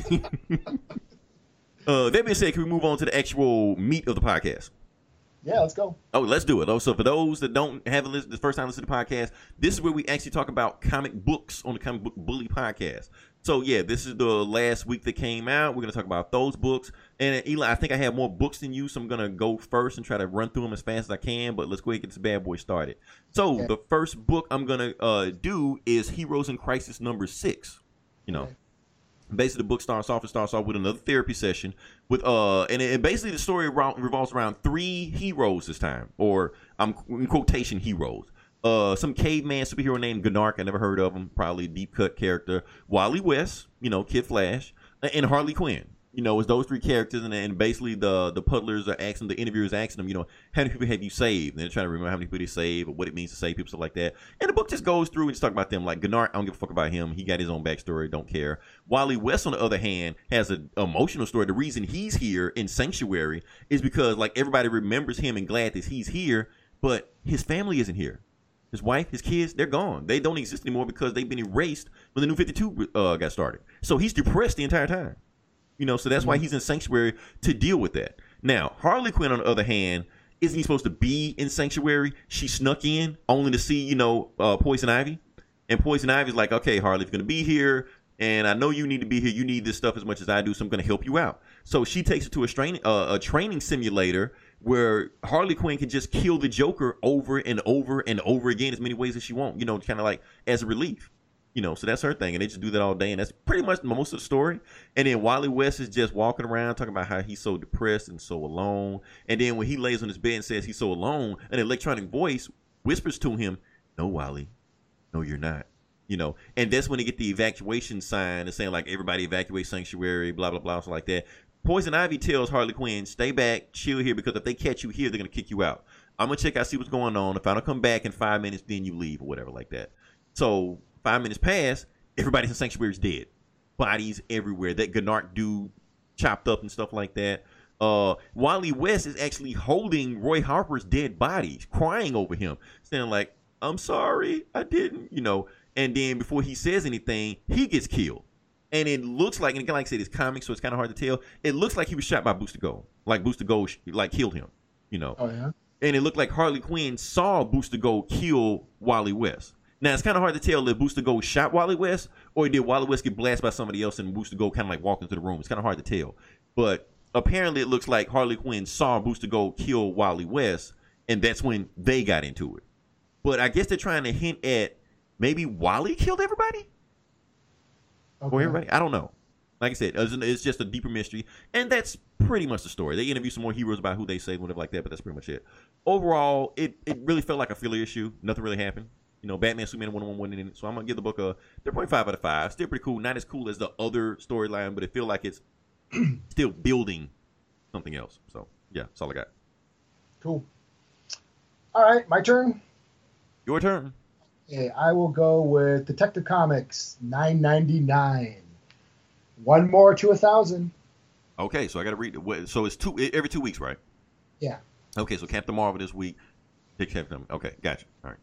uh, that being said, can we move on to the actual meat of the podcast? Yeah, let's go. Oh, let's do it. Oh, so for those that don't haven't listened, the first time listen to the podcast, this is where we actually talk about comic books on the Comic Book Bully podcast. So yeah, this is the last week that came out. We're gonna talk about those books. And uh, Eli, I think I have more books than you, so I'm gonna go first and try to run through them as fast as I can. But let's go ahead and get this bad boy started. So Okay. the first book I'm gonna uh, do is Heroes in Crisis number six. You know. Okay. Basically, the book starts off. It starts off with another therapy session with uh, and, it, basically the story around, revolves around three heroes this time, or I'm in quotation heroes. Uh, some caveman superhero named Gnarrk. I never heard of him. Probably deep cut character. Wally West, you know, Kid Flash, and Harley Quinn. You know, it's those three characters, and, and basically the the puddlers are asking the interviewers asking them, you know, how many people have you saved? And they're trying to remember how many people they saved or what it means to save people, stuff like that. And the book just goes through and just talk about them. Like Gnarrk, I don't give a fuck about him. He got his own backstory. Don't care. Wally West, on the other hand, has an emotional story. The reason he's here in Sanctuary is because like everybody remembers him and glad that he's here, but his family isn't here. His wife, his kids, they're gone. They don't exist anymore because they've been erased when the new 52 uh, got started. So he's depressed the entire time. You know, so that's why he's in Sanctuary to deal with that. Now, Harley Quinn, on the other hand, isn't he supposed to be in Sanctuary? She snuck in only to see, you know, uh, Poison Ivy. And Poison Ivy's like, okay, Harley, if you're going to be here, and I know you need to be here, you need this stuff as much as I do, so I'm going to help you out. So she takes her to a, training uh, a training simulator where Harley Quinn can just kill the Joker over and over and over again as many ways as she wants, you know, kind of like as a relief. You know, so that's her thing, and they just do that all day, and that's pretty much most of the story. And then Wally West is just walking around talking about how he's so depressed and so alone. And then when he lays on his bed and says he's so alone, an electronic voice whispers to him, "No, Wally, no, you're not." You know, and that's when they get the evacuation sign and saying like everybody evacuate sanctuary, blah blah blah, something like that. Poison Ivy tells Harley Quinn, "Stay back, chill here, because if they catch you here, they're gonna kick you out. I'm gonna check out, see what's going on. If I don't come back in five minutes, then you leave or whatever like that." So five minutes pass, everybody's in sanctuary is dead, bodies everywhere. That Gnarrk dude chopped up and stuff like that. Uh, Wally West is actually holding Roy Harper's dead body, crying over him, saying like, "I'm sorry, I didn't," you know. And then before he says anything, he gets killed. And it looks like, and again, like I said, it's comics, so it's kind of hard to tell. It looks like he was shot by Booster Gold, like Booster Gold, like killed him, you know Oh yeah. and it looked like Harley Quinn saw Booster Gold kill Wally West. Now it's kind of hard to tell if Booster Gold shot Wally West or did Wally West get blasted by somebody else and Booster Gold kind of like walked into the room. It's kind of hard to tell, but apparently it looks like Harley Quinn saw Booster Gold kill Wally West, and that's when they got into it. But I guess they're trying to hint at maybe Wally killed everybody Okay. or everybody. I don't know. Like I said, it's it's just a deeper mystery, and that's pretty much the story. They interview some more heroes about who they saved, whatever like that, but that's pretty much it. Overall, it, it really felt like a filler issue. Nothing really happened. You know, Batman, Superman, one on one in it. So I'm gonna give the book a 3.5 out of five. Still pretty cool. Not as cool as the other storyline, but it feel like it's still building something else. So yeah, that's all I got. Cool. All right, my turn. Your turn. Okay, I will go with Detective Comics 999. One more to a thousand. Okay, so I got to read. So it's two every two weeks, right? Yeah. Okay, so Captain Marvel this week. Captain. Okay, gotcha. All right.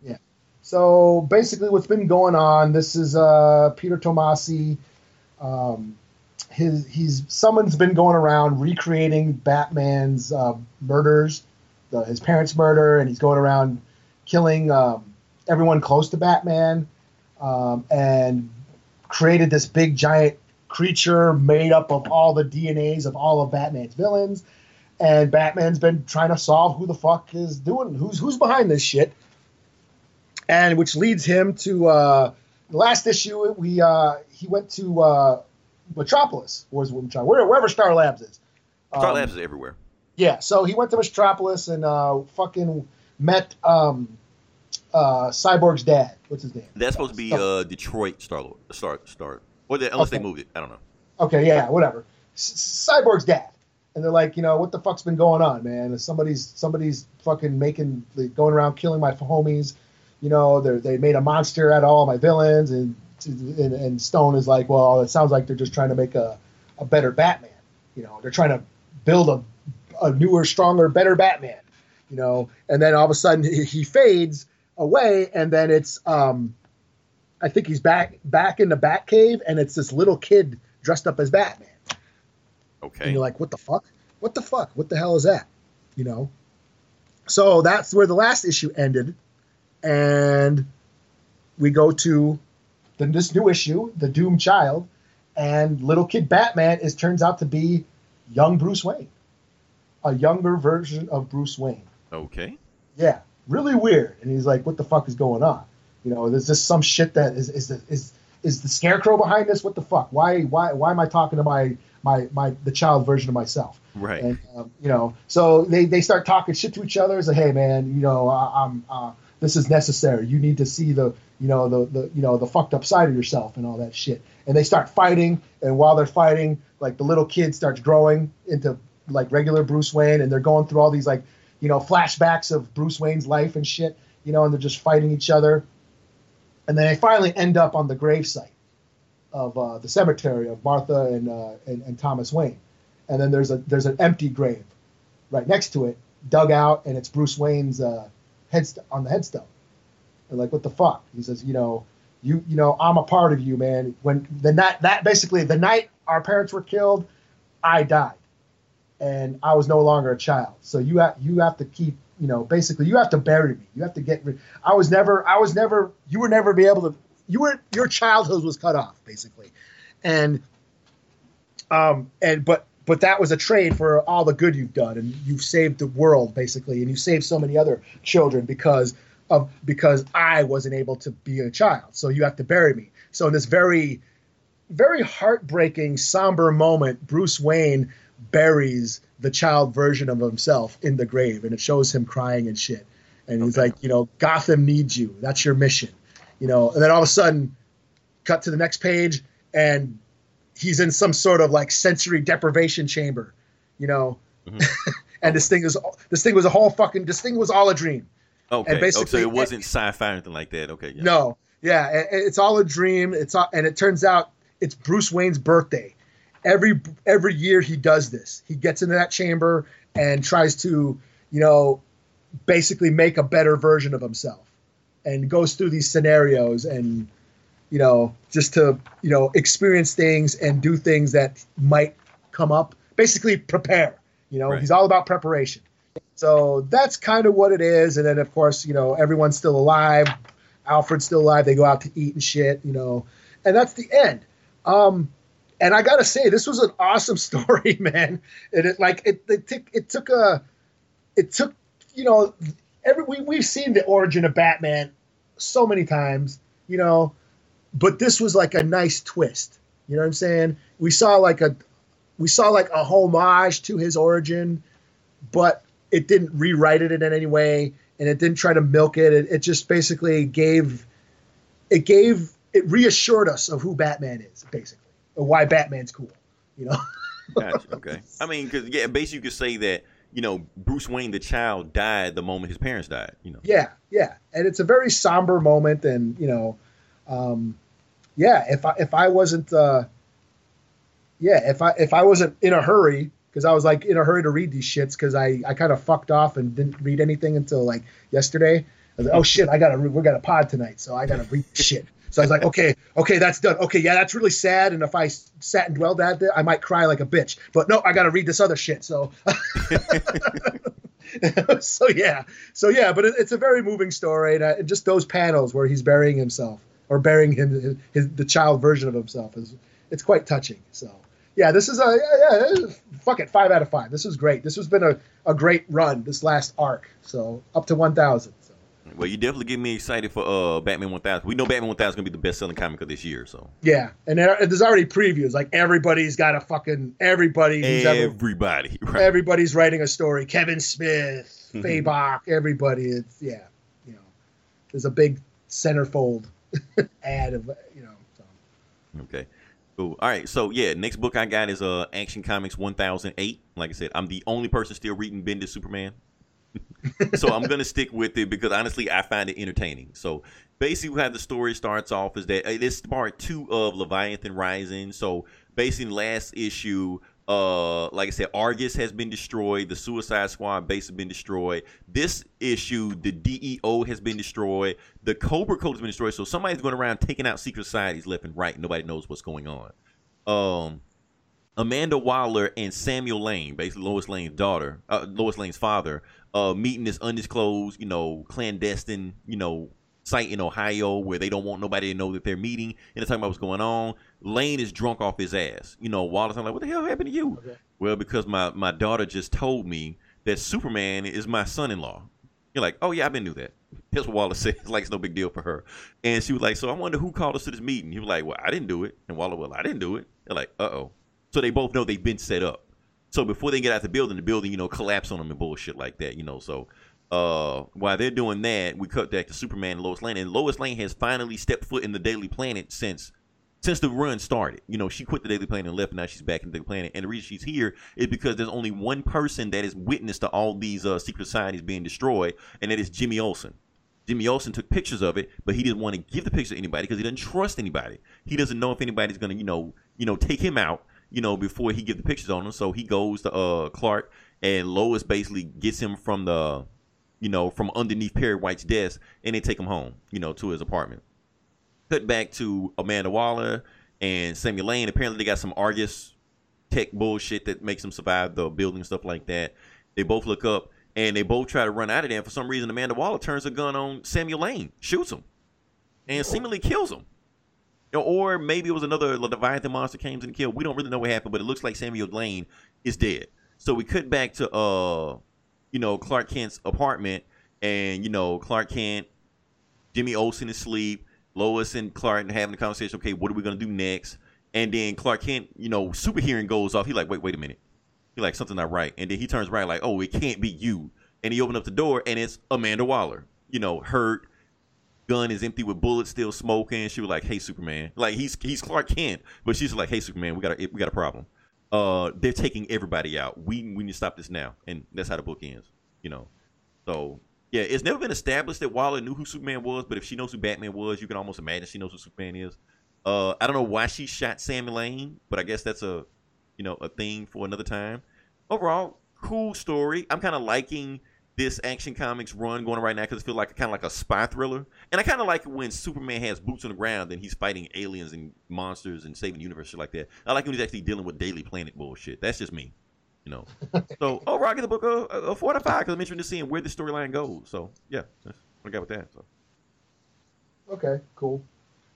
So basically, what's been going on? This is uh, Peter Tomasi. Um, his he's someone's been going around recreating Batman's uh, murders, the, his parents' murder, and he's going around killing um, everyone close to Batman, um, and created this big giant creature made up of all the DNAs of all of Batman's villains. And Batman's been trying to solve who the fuck is doing who's who's behind this shit and which leads him to uh, the last issue. We uh, he went to uh, Metropolis, or is? Where, wherever Star Labs is. Star Um, Labs is everywhere. Yeah, so he went to Metropolis and uh, fucking met um, uh, Cyborg's dad. What's his name? That's supposed to be Oh, uh, Detroit Star Lord. Star Star. Or they, unless they moved it, I don't know. Okay, yeah, whatever. Cyborg's dad, and they're like, you know, what the fuck's been going on, man? Somebody's somebody's fucking making, like, going around killing my homies. You know, they they made a monster out of all my villains, and, and and Stone is like, well, it sounds like they're just trying to make a a better Batman. You know, they're trying to build a a newer, stronger, better Batman. You know, and then all of a sudden he, he fades away, and then it's um, I think he's back back in the Batcave, and it's this little kid dressed up as Batman. Okay. And you're like, what the fuck? What the fuck? What the hell is that? You know? So that's where the last issue ended. And we go to the, this new issue, The Doom Child, and little kid Batman is turns out to be young Bruce Wayne. A younger version of Bruce Wayne. okay. Yeah, really weird. And he's like, "What the fuck is going on? You know, there's this some shit that is is the, is is the scarecrow behind this? What the fuck? Why why why am I talking to my my my the child version of myself?" Right. And um, you know, so they they start talking shit to each other. It's like, "Hey, man, you know, I, I'm uh, this is necessary. You need to see the you know the the you know the fucked up side of yourself and all that shit." And they start fighting, and while they're fighting, like the little kid starts growing into like regular Bruce Wayne, and they're going through all these like you know flashbacks of Bruce Wayne's life and shit, you know, and they're just fighting each other, and then they finally end up on the gravesite of uh, the cemetery of Martha and, uh, and and Thomas Wayne, and then there's a there's an empty grave right next to it, dug out, and it's Bruce Wayne's uh, headst- on the headstone. They're like, what the fuck? He says, you know, you you know, I'm a part of you, man. When the night that basically the night our parents were killed, I died, and I was no longer a child. So you have you have to keep you know basically you have to bury me. You have to get rid. I was never I was never you were never be able to you were your childhood was cut off basically, and um and but but that was a trade for all the good you've done and you've saved the world basically and you saved so many other children because of because I wasn't able to be a child. So you have to bury me. So in this very very heartbreaking, somber moment, Bruce Wayne buries the child version of himself in the grave, and it shows him crying and shit. And he's Okay. like, you know, Gotham needs you. That's your mission, you know. And then all of a sudden, cut to the next page, and he's in some sort of like sensory deprivation chamber, you know. Mm-hmm. and this thing is this thing was a whole fucking this thing was all a dream. Okay. and oh, so it wasn't sci-fi or anything like that. Okay. Yeah. No, yeah, i- i- it's all a dream. It's all, and it turns out it's Bruce Wayne's birthday. Every every year he does this. He gets into that chamber and tries to, you know, basically make a better version of himself, and goes through these scenarios and, you know, just to you know experience things and do things that might come up. Basically, prepare. You know, Right. he's all about preparation. So that's kind of what it is. And then, of course, you know, everyone's still alive. Alfred's still alive. They go out to eat and shit, you know, and that's the end. Um, and I gotta say, this was an awesome story, man. And it like it, it took it took a it took you know every we we've seen the origin of Batman so many times, you know, but this was like a nice twist. You know what I'm saying? We saw like a we saw like a homage to his origin, but it didn't rewrite it in any way, and it didn't try to milk it. It, it just basically gave it gave it reassured us of who Batman is, basically, or why Batman's cool. You know? Gotcha. Okay. I mean, because yeah, basically you could say that you know Bruce Wayne, the child, died the moment his parents died. You know. Yeah, yeah, and it's a very somber moment, and you know, um, yeah, if I if I wasn't uh, yeah, if I if I wasn't in a hurry because I was like in a hurry to read these shits because I I kind of fucked off and didn't read anything until like yesterday. I was like, oh shit, I gotta we got a pod tonight, so I gotta read shit. So I was like, okay, okay, that's done. Okay, yeah, that's really sad. And if I sat and dwelled at it, I might cry like a bitch. But no, I gotta read this other shit. So. so yeah, so yeah, but it, it's a very moving story, and, and just those panels where he's burying himself or burying him, his, his the child version of himself is it's quite touching. So yeah, this is a yeah, yeah, fuck it, five out of five. This was great. This has been a, a great run. This last arc, so up to one thousand. So Well, you definitely get me excited for uh Batman 1000. We know Batman 1000 is gonna be the best selling comic of this year. So yeah, and there, there's already previews. Like everybody's got a fucking everybody who's ever everybody, right? everybody's writing a story. Kevin Smith, Faye Bach, everybody. It's yeah, you know, there's a big centerfold of you know. So. Okay. Cool. All right. So yeah, next book I got is uh Action Comics 1008. Like I said, I'm the only person still reading Bendis Superman. so I'm gonna stick with it because honestly, I find it entertaining. So basically, how the story starts off is that uh, this is part two of Leviathan Rising. So basically, last issue, uh, like I said, Argus has been destroyed. The Suicide Squad base has been destroyed. This issue, the DEO has been destroyed. The Cobra Code has been destroyed. So somebody's going around taking out secret societies left and right. Nobody knows what's going on. Um, Amanda Waller and Samuel Lane, basically Lois Lane's daughter, uh, Lois Lane's father, uh, meeting this undisclosed, you know, clandestine, you know, site in Ohio where they don't want nobody to know that they're meeting and they're talking about what's going on. Lane is drunk off his ass. You know, Wallace, I'm like, what the hell happened to you? Okay. Well, because my, my daughter just told me that Superman is my son-in-law. You're like, oh yeah, I've been knew that. That's what Wallace says. Like it's no big deal for her. And she was like, so I wonder who called us to this meeting. He was like, well, I didn't do it. And Waller, well, I didn't do it. They're like, uh oh. So they both know they've been set up. So before they get out the building, the building, you know, collapse on them and bullshit like that, you know. So uh, while they're doing that, we cut back to Superman and Lois Lane, and Lois Lane has finally stepped foot in the Daily Planet since since the run started. You know, she quit the Daily Planet and left, and now she's back in the Daily Planet. And the reason she's here is because there's only one person that is witness to all these uh, secret societies being destroyed, and that is Jimmy Olsen. Jimmy Olsen took pictures of it, but he didn't want to give the picture to anybody because he doesn't trust anybody. He doesn't know if anybody's gonna, you know, you know, take him out, you know, before he give the pictures on him. So he goes to uh Clark, and Lois basically gets him from the, you know, from underneath Perry White's desk, and they take him home, you know, to his apartment. Cut back to Amanda Waller and Samuel Lane. Apparently, they got some Argus tech bullshit that makes them survive the building and stuff like that. They both look up and they both try to run out of there. And for some reason, Amanda Waller turns a gun on Samuel Lane, shoots him, and seemingly kills him. Or maybe it was another Leviathan monster came to the kill. We don't really know what happened, but it looks like Samuel Lane is dead. So we cut back to uh, you know, Clark Kent's apartment, and you know, Clark Kent, Jimmy Olsen is asleep. Lois and Clark are having a conversation. Okay, what are we gonna do next? And then Clark Kent, you know, super hearing goes off. He like, wait, wait a minute. He like something not right. And then he turns around like, oh, it can't be you. And he opened up the door, and it's Amanda Waller. You know, hurt. Gun is empty with bullets still smoking. She was like, "Hey, Superman!" Like he's he's Clark Kent, but she's like, "Hey, Superman, we got a we got a problem. Uh, they're taking everybody out. We we need to stop this now." And that's how the book ends. You know, so yeah, it's never been established that Waller knew who Superman was, but if she knows who Batman was, you can almost imagine she knows who Superman is. Uh, I don't know why she shot Sam Lane, but I guess that's a, you know, a thing for another time. Overall, cool story. I'm kind of liking this Action Comics run going on right now because it feels like kind of like a spy thriller, and I kind of like it when Superman has boots on the ground and he's fighting aliens and monsters and saving the universe shit like that. I like when he's actually dealing with Daily Planet bullshit. That's just me, you know. so oh, I give the book a, a four out of five because I'm interested in seeing where the storyline goes. So yeah, that's what I got with that. So. Okay, cool.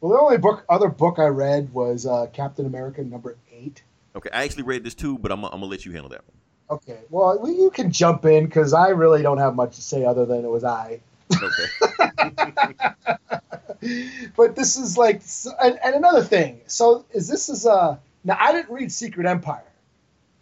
Well, the only book, other book I read was uh, Captain America number eight. Okay, I actually read this too, but I'm, I'm gonna let you handle that one. Okay, well, you can jump in because I really don't have much to say other than it was I. Okay. but this is like, and, and another thing. So is this is a now I didn't read Secret Empire.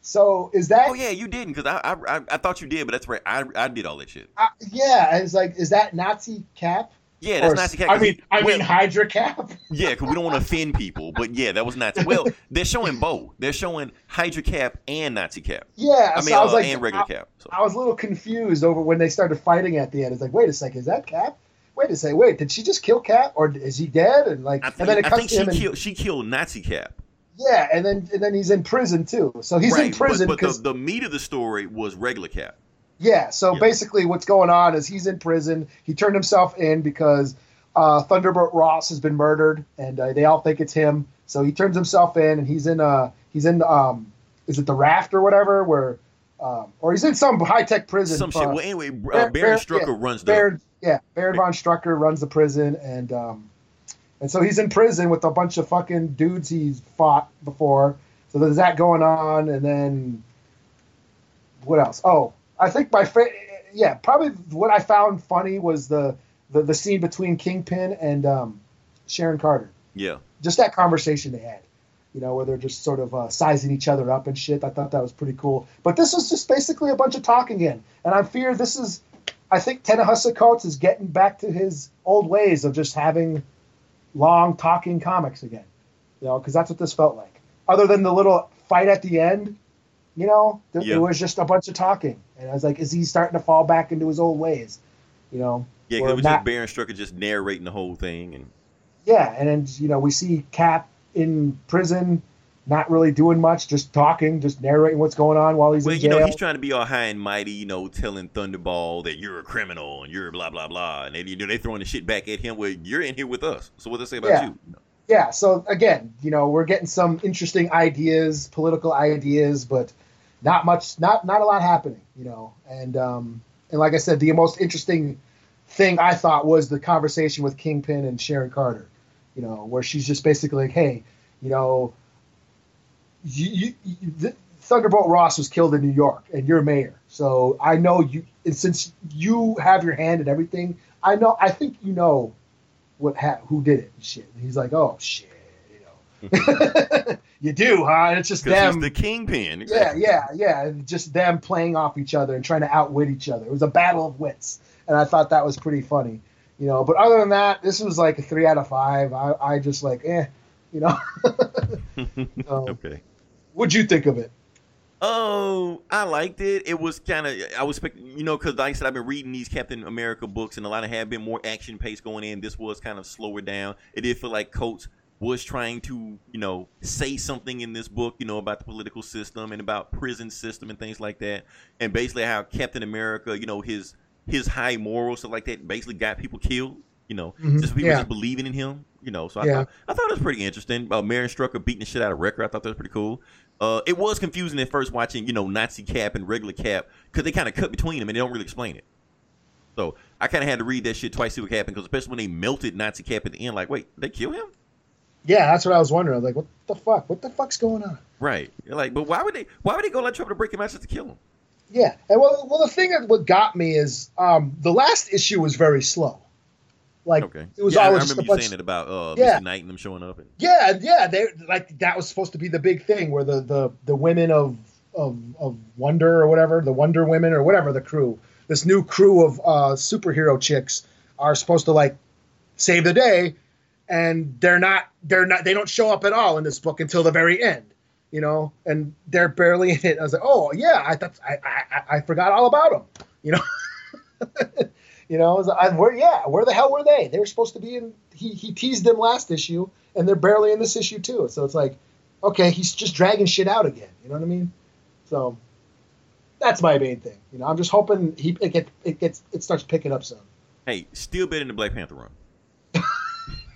So is that? oh yeah, you didn't because I, I I I thought you did, but that's right. I I did all that shit. uh, yeah, it's like is that Nazi Cap? Yeah, that's Or- Nazi Cap. I mean, I Well- mean Hydra Cap. Yeah, because we don't want to offend people, but yeah, that was Nazi. Well, they're showing both. They're showing Hydra Cap and Nazi Cap. Yeah, I so mean, I was uh, like, and regular I, Cap. So. I was a little confused over when they started fighting at the end. It's like, wait a second, is that Cap? Wait a second, wait, did she just kill Cap or is he dead? And like, I and then think, it I think to she him. and- killed she killed Nazi Cap. Yeah, and then and then he's in prison too. So he's in prison but, but because the, the meat of the story was regular Cap. Yeah. So Yeah. basically, what's going on is he's in prison. He turned himself in because uh, Thunderbolt Ross has been murdered, and uh, they all think it's him. So he turns himself in, and he's in uh he's in um is it the raft or whatever where um, or he's in some high tech prison. Some shit. uh, Well, anyway, uh, Baron- Baron Baron- Strucker yeah, runs the. Baron, yeah, Baron von Strucker runs the prison, and um, and so he's in prison with a bunch of fucking dudes he's fought before. So there's that going on, and then what else? Oh, I think my fa- yeah, probably what I found funny was the the, the scene between Kingpin and um, Sharon Carter. Yeah. Just that conversation they had, you know, where they're just sort of uh, sizing each other up and shit. I thought that was pretty cool. But this was just basically a bunch of talking in, and I fear this is. I think Ta-Nehisi Coates is getting back to his old ways of just having long talking comics again. You know, because that's what this felt like. Other than the little fight at the end, you know, th- Yeah. it was just a bunch of talking, and I was like, is he starting to fall back into his old ways? You know, Yeah, 'cause Where it was Matt- just Baron Strucker just narrating the whole thing, and yeah, and then you know we see Cap in prison, not really doing much, just talking, just narrating what's going on while he's well, in you jail. know, he's trying to be all high and mighty, you know, telling Thunderball that you're a criminal and you're blah blah blah, and then you know they throwing the shit back at him. Well, you're in here with us, so what they say about Yeah. you? yeah, so again, you know, we're getting some interesting ideas, political ideas, but not much, not not a lot happening, you know. And um, and like I said, the most interesting thing I thought was the conversation with Kingpin and Sharon Carter, you know, where she's just basically like, hey, you know, you, you, you th- Thunderbolt Ross was killed in New York, and you're mayor, so I know you. And since you have your hand in everything, I know. I think you know what ha- who did it and shit. And he's like, oh shit, you know, you do, huh? And it's just them. the kingpin. yeah, yeah, yeah. Just them playing off each other and trying to outwit each other. It was a battle of wits, and I thought that was pretty funny, you know. But other than that, this was like a three out of five. I, I just like, eh, you know. So, Okay. What'd you think of it? Oh, I liked it. It was kind of I was expecting, you know, because like I said, I've been reading these Captain America books, and a lot of have been more action paced going in. This was kind of slower down. It did feel like Coates was trying to, you know, say something in this book, you know, about the political system and about prison system and things like that, and basically how Captain America, you know, his his high morals stuff like that, basically got people killed. You know, Mhm. just people Yeah. just believing in him. You know, so I Yeah. thought I thought it was pretty interesting. Uh, Baron Strucker beating the shit out of Wrecker. I thought that was pretty cool. Uh, it was confusing at first watching, you know, Nazi Cap and regular Cap because they kind of cut between them and they don't really explain it. So I kind of had to read that shit twice to see what happened because especially when they melted Nazi Cap at the end, like, wait, they kill him? Yeah, that's what I was wondering. I was like, what the fuck? What the fuck's going on? Right? You're like, but why would they? Why would they go like trouble to break him out just to kill him? Yeah, and well, well, the thing that what got me is um, the last issue was very slow. Like Okay, it was yeah, I- I remember you bunch. saying it about uh, Yeah. Misty Knight and them showing up. And, Yeah, yeah, they like that was supposed to be the big thing where the the the women of of of Wonder or whatever, the Wonder Women or whatever the crew, this new crew of uh, superhero chicks are supposed to like save the day, and they're not they're not they don't show up at all in this book until the very end, you know, and they're barely in it. I was like, oh yeah, I thought I I, I forgot all about them, you know. You know, I was- I, where yeah, where the hell were they? They were supposed to be in. He he teased them last issue, and they're barely in this issue too. So it's like, okay, he's just dragging shit out again. You know what I mean? So that's my main thing. You know, I'm just hoping he it get it gets it starts picking up soon. hey, still better than the Black Panther run.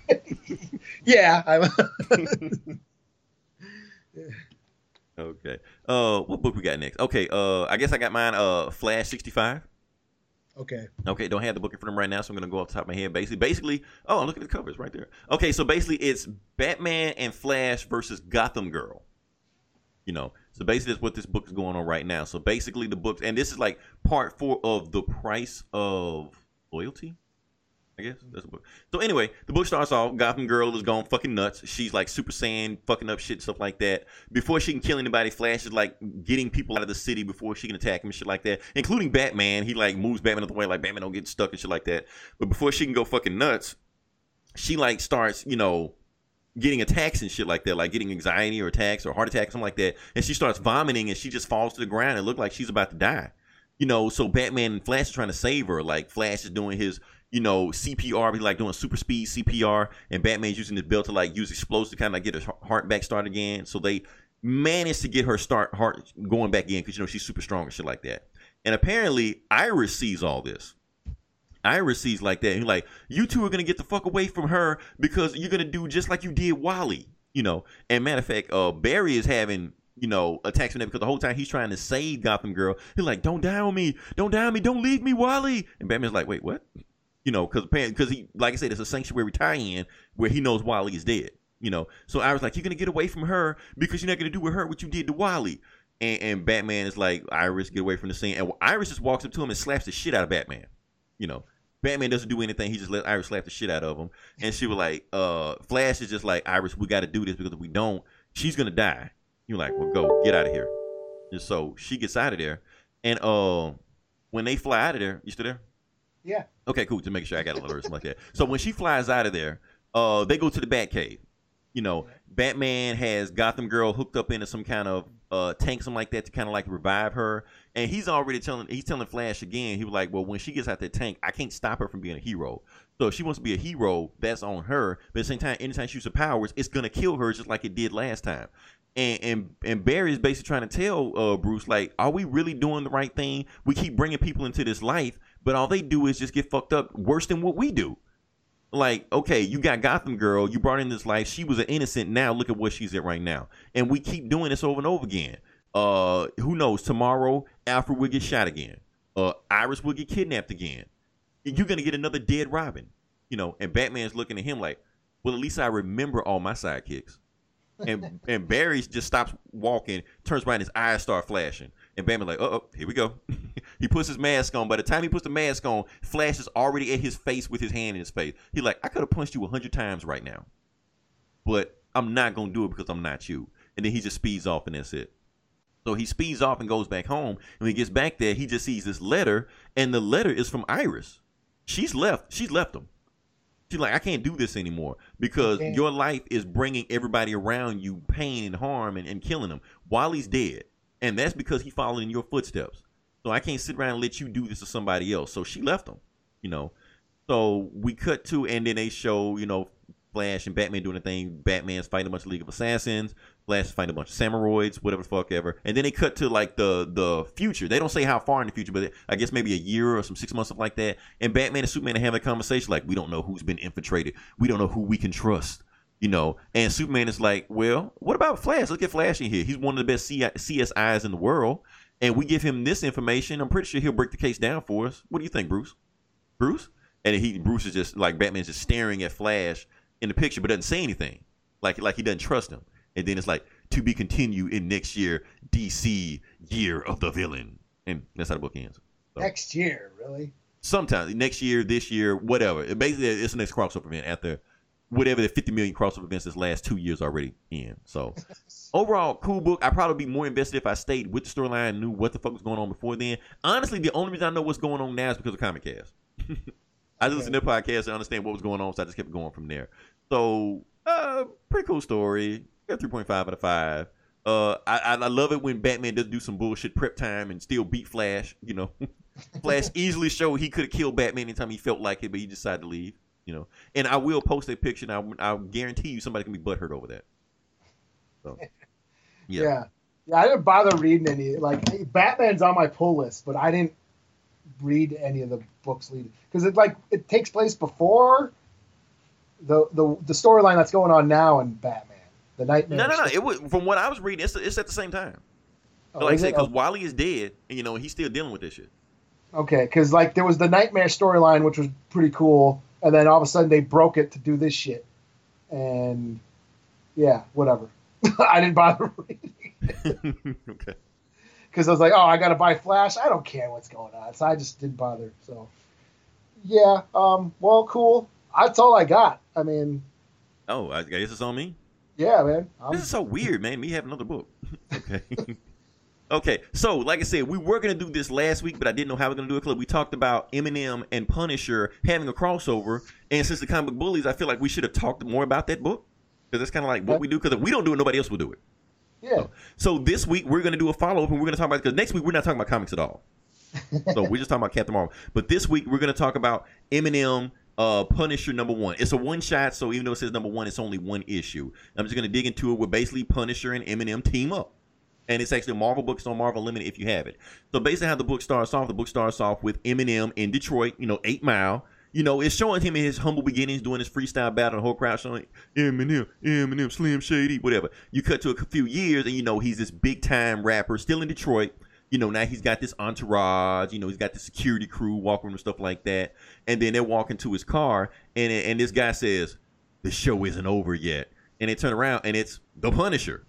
Yeah, Okay. Uh, what book we got next? Okay. Uh, I guess I got mine. Uh, Flash sixty five. okay. Okay, don't have the book in front of me right now, so I'm gonna go off the top of my head. Basically, basically, oh, look at the covers right there. Okay, so basically, it's Batman and Flash versus Gotham Girl. You know, so basically, that's what this book is going on right now. So basically, the books, and this is like part four of the price of loyalty. I guess that's the book. So anyway, the book starts off. Gotham Girl is going fucking nuts. She's like Super Saiyan, fucking up shit, stuff like that. Before she can kill anybody, Flash is like getting people out of the city before she can attack him and shit like that, including Batman. He like moves Batman out the way, like Batman don't get stuck and shit like that. But before she can go fucking nuts, she like starts, you know, getting attacks and shit like that, like getting anxiety or attacks or heart attacks, something like that. And she starts vomiting and she just falls to the ground and look like she's about to die. You know, so Batman and Flash are trying to save her. Like Flash is doing his you know, CPR, be like doing super speed CPR, and Batman's using this belt to like use explosives to kind of like get her heart back started again. So they managed to get her start heart going back in because you know she's super strong and shit like that. And apparently, Iris sees all this. Iris sees like that. And like, you two are gonna get the fuck away from her because you're gonna do just like you did Wally. You know. And matter of fact, uh, Barry is having you know attacks that because the whole time he's trying to save Gotham Girl. He's like, don't die on me, don't die on me, don't leave me, Wally. And Batman's like, wait, what? You know, because because he like I said, it's a sanctuary tie-in where he knows Wally is dead. You know, so I was like, you're gonna get away from her because you're not gonna do with her what you did to Wally. And, and Batman is like, Iris, get away from the scene. And Iris just walks up to him and slaps the shit out of Batman. You know, Batman doesn't do anything. He just let Iris slap the shit out of him. And she was like, uh, Flash is just like, Iris, we got to do this because if we don't, she's going to die. You're like, well, go, get out of here. And so she gets out of there. And uh, when they fly out of there, you still there? Yeah. Okay, cool. To make sure I got a little something like that. So when she flies out of there, uh, they go to the Batcave. You know, Batman has Gotham Girl hooked up into some kind of uh, tank, something like that, to kind of like revive her. And he's already telling he's telling Flash again. He was like, "Well, when she gets out that tank, I can't stop her from being a hero. So if she wants to be a hero, that's on her. But at the same time, anytime she uses powers, it's gonna kill her just like it did last time." And and and Barry is basically trying to tell uh, Bruce like, "Are we really doing the right thing? We keep bringing people into this life, but all they do is just get fucked up worse than what we do." like okay you got gotham girl you brought in this life she was an innocent now look at what she's at right now. And we keep doing this over and over again. Uh who knows tomorrow alfred will get shot again. Uh iris will get kidnapped again. You're gonna get another dead robin you know and batman's looking at him like well at least i remember all my sidekicks. And and barry just stops walking turns around his eyes start flashing and Batman's like, oh, here we go. he puts his mask on. By the time he puts the mask on, Flash is already at his face with his hand in his face. He's like, I could have punched you a hundred times right now, but I'm not gonna do it because I'm not you. And then he just speeds off, and that's it. So he speeds off and goes back home. And when he gets back there, he just sees this letter, and the letter is from Iris. She's left. She's left him. She's like, I can't do this anymore because Okay. your life is bringing everybody around you pain and harm and, and killing them while he's dead. And that's because he followed in your footsteps. So I can't sit around and let you do this to somebody else. So she left him, you know. So we cut to, and then they show, you know, Flash and Batman doing a thing. Batman's fighting a bunch of League of Assassins. Flash is fighting a bunch of samuroids, whatever the fuck ever. And then they cut to like the the future. They don't say how far in the future, but I guess maybe a year or some six months, something like that. And Batman and Superman are having a conversation like, we don't know who's been infiltrated. We don't know who we can trust. You know, and Superman is like, well, what about Flash? Look at Flash in here. He's one of the best C- CSIs in the world. And we give him this information. I'm pretty sure he'll break the case down for us. What do you think, Bruce? Bruce? And he Bruce is just like Batman's just staring at Flash in the picture, but doesn't say anything. Like like he doesn't trust him. And then it's like to be continued in next year, DC Year of the Villain. And that's how the book ends. So, Next year, really? sometime next year, this year, whatever. It basically it's the next crossover event after whatever the 50 million crossover events this last two years already in. So overall, cool book. I'd probably be more invested if I stayed with the storyline and knew what the fuck was going on before then. Honestly, the only reason I know what's going on now is because of Comic Cast. I just listened to their podcast and understand what was going on, so I just kept going from there. So, uh, pretty cool story. Got 3.5 out of 5. Uh, I, I I love it when Batman does do some bullshit prep time and still beat Flash. You know, Flash easily showed he could have killed Batman anytime he felt like it, but he decided to leave. You know, and I will post a picture. And I I guarantee you somebody can be butthurt over that. So, yeah. Yeah. yeah. I didn't bother reading any. Like Batman's on my pull list, but I didn't read any of the books leading because it like it takes place before the the the storyline that's going on now in Batman, the Nightmare. No, no, no. It was from what I was reading. It's, it's at the same time. Oh, like I said, because oh. Wally is dead, and you know he's still dealing with this shit. Okay, because like there was the Nightmare storyline, which was pretty cool, and then all of a sudden they broke it to do this shit, and yeah, whatever. I didn't bother reading okay. because I was like, oh, I got to buy Flash. I don't care what's going on, so I just didn't bother. So yeah, um, well, cool. That's all I got. I mean, Oh, I guess it's on me. yeah, man. I'm, This is so weird, man. Me have another book. okay. Okay. So, like I said, we were gonna do this last week, but I didn't know how we are gonna do it. Because we talked about Eminem and Punisher having a crossover, and since the comic book bullies, I feel like we should have talked more about that book because that's kind of like what we do. Because if we don't do it, nobody else will do it. yeah, So this week we're gonna do a follow up, and we're gonna talk about because next week we're not talking about comics at all. so we're just talking about Captain Marvel. But this week we're gonna talk about Eminem. Uh, Punisher number one. It's a one shot, so even though it says number one, it's only one issue. I'm just gonna dig into it. Where basically Punisher and Eminem team up, and it's actually a Marvel book. It's on Marvel Limited if you have it. So basically, how the book starts off, the book starts off with Eminem in Detroit. You know, Eight Mile. You know, it's showing him in his humble beginnings, doing his freestyle battle. The whole crowd showing Eminem, Eminem, Slim Shady, whatever. You cut to a few years, and you know he's this big time rapper, still in Detroit. You know, now he's got this entourage. You know, he's got the security crew walking and stuff like that. And then they're walking to his car, and and this guy says, "The show isn't over yet." And they turn around, and it's the Punisher.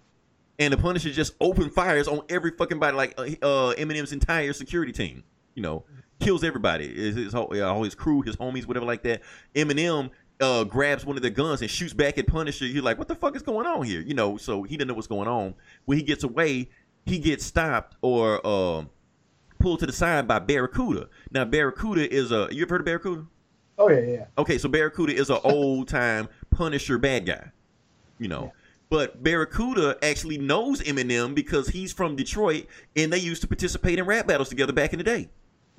And the Punisher just open fires on every fucking body, like uh, uh, Eminem's entire security team. You know, kills everybody. His, his whole, uh, all his crew, his homies, whatever like that. Eminem uh, grabs one of the guns and shoots back at Punisher. You're like, what the fuck is going on here? You know, so he doesn't know what's going on. When he gets away, he gets stopped or uh, pulled to the side by Barracuda. Now, Barracuda is a. You ever heard of Barracuda? Oh yeah, yeah. Okay, so Barracuda is an old time Punisher bad guy, you know. But Barracuda actually knows Eminem because he's from Detroit and they used to participate in rap battles together back in the day.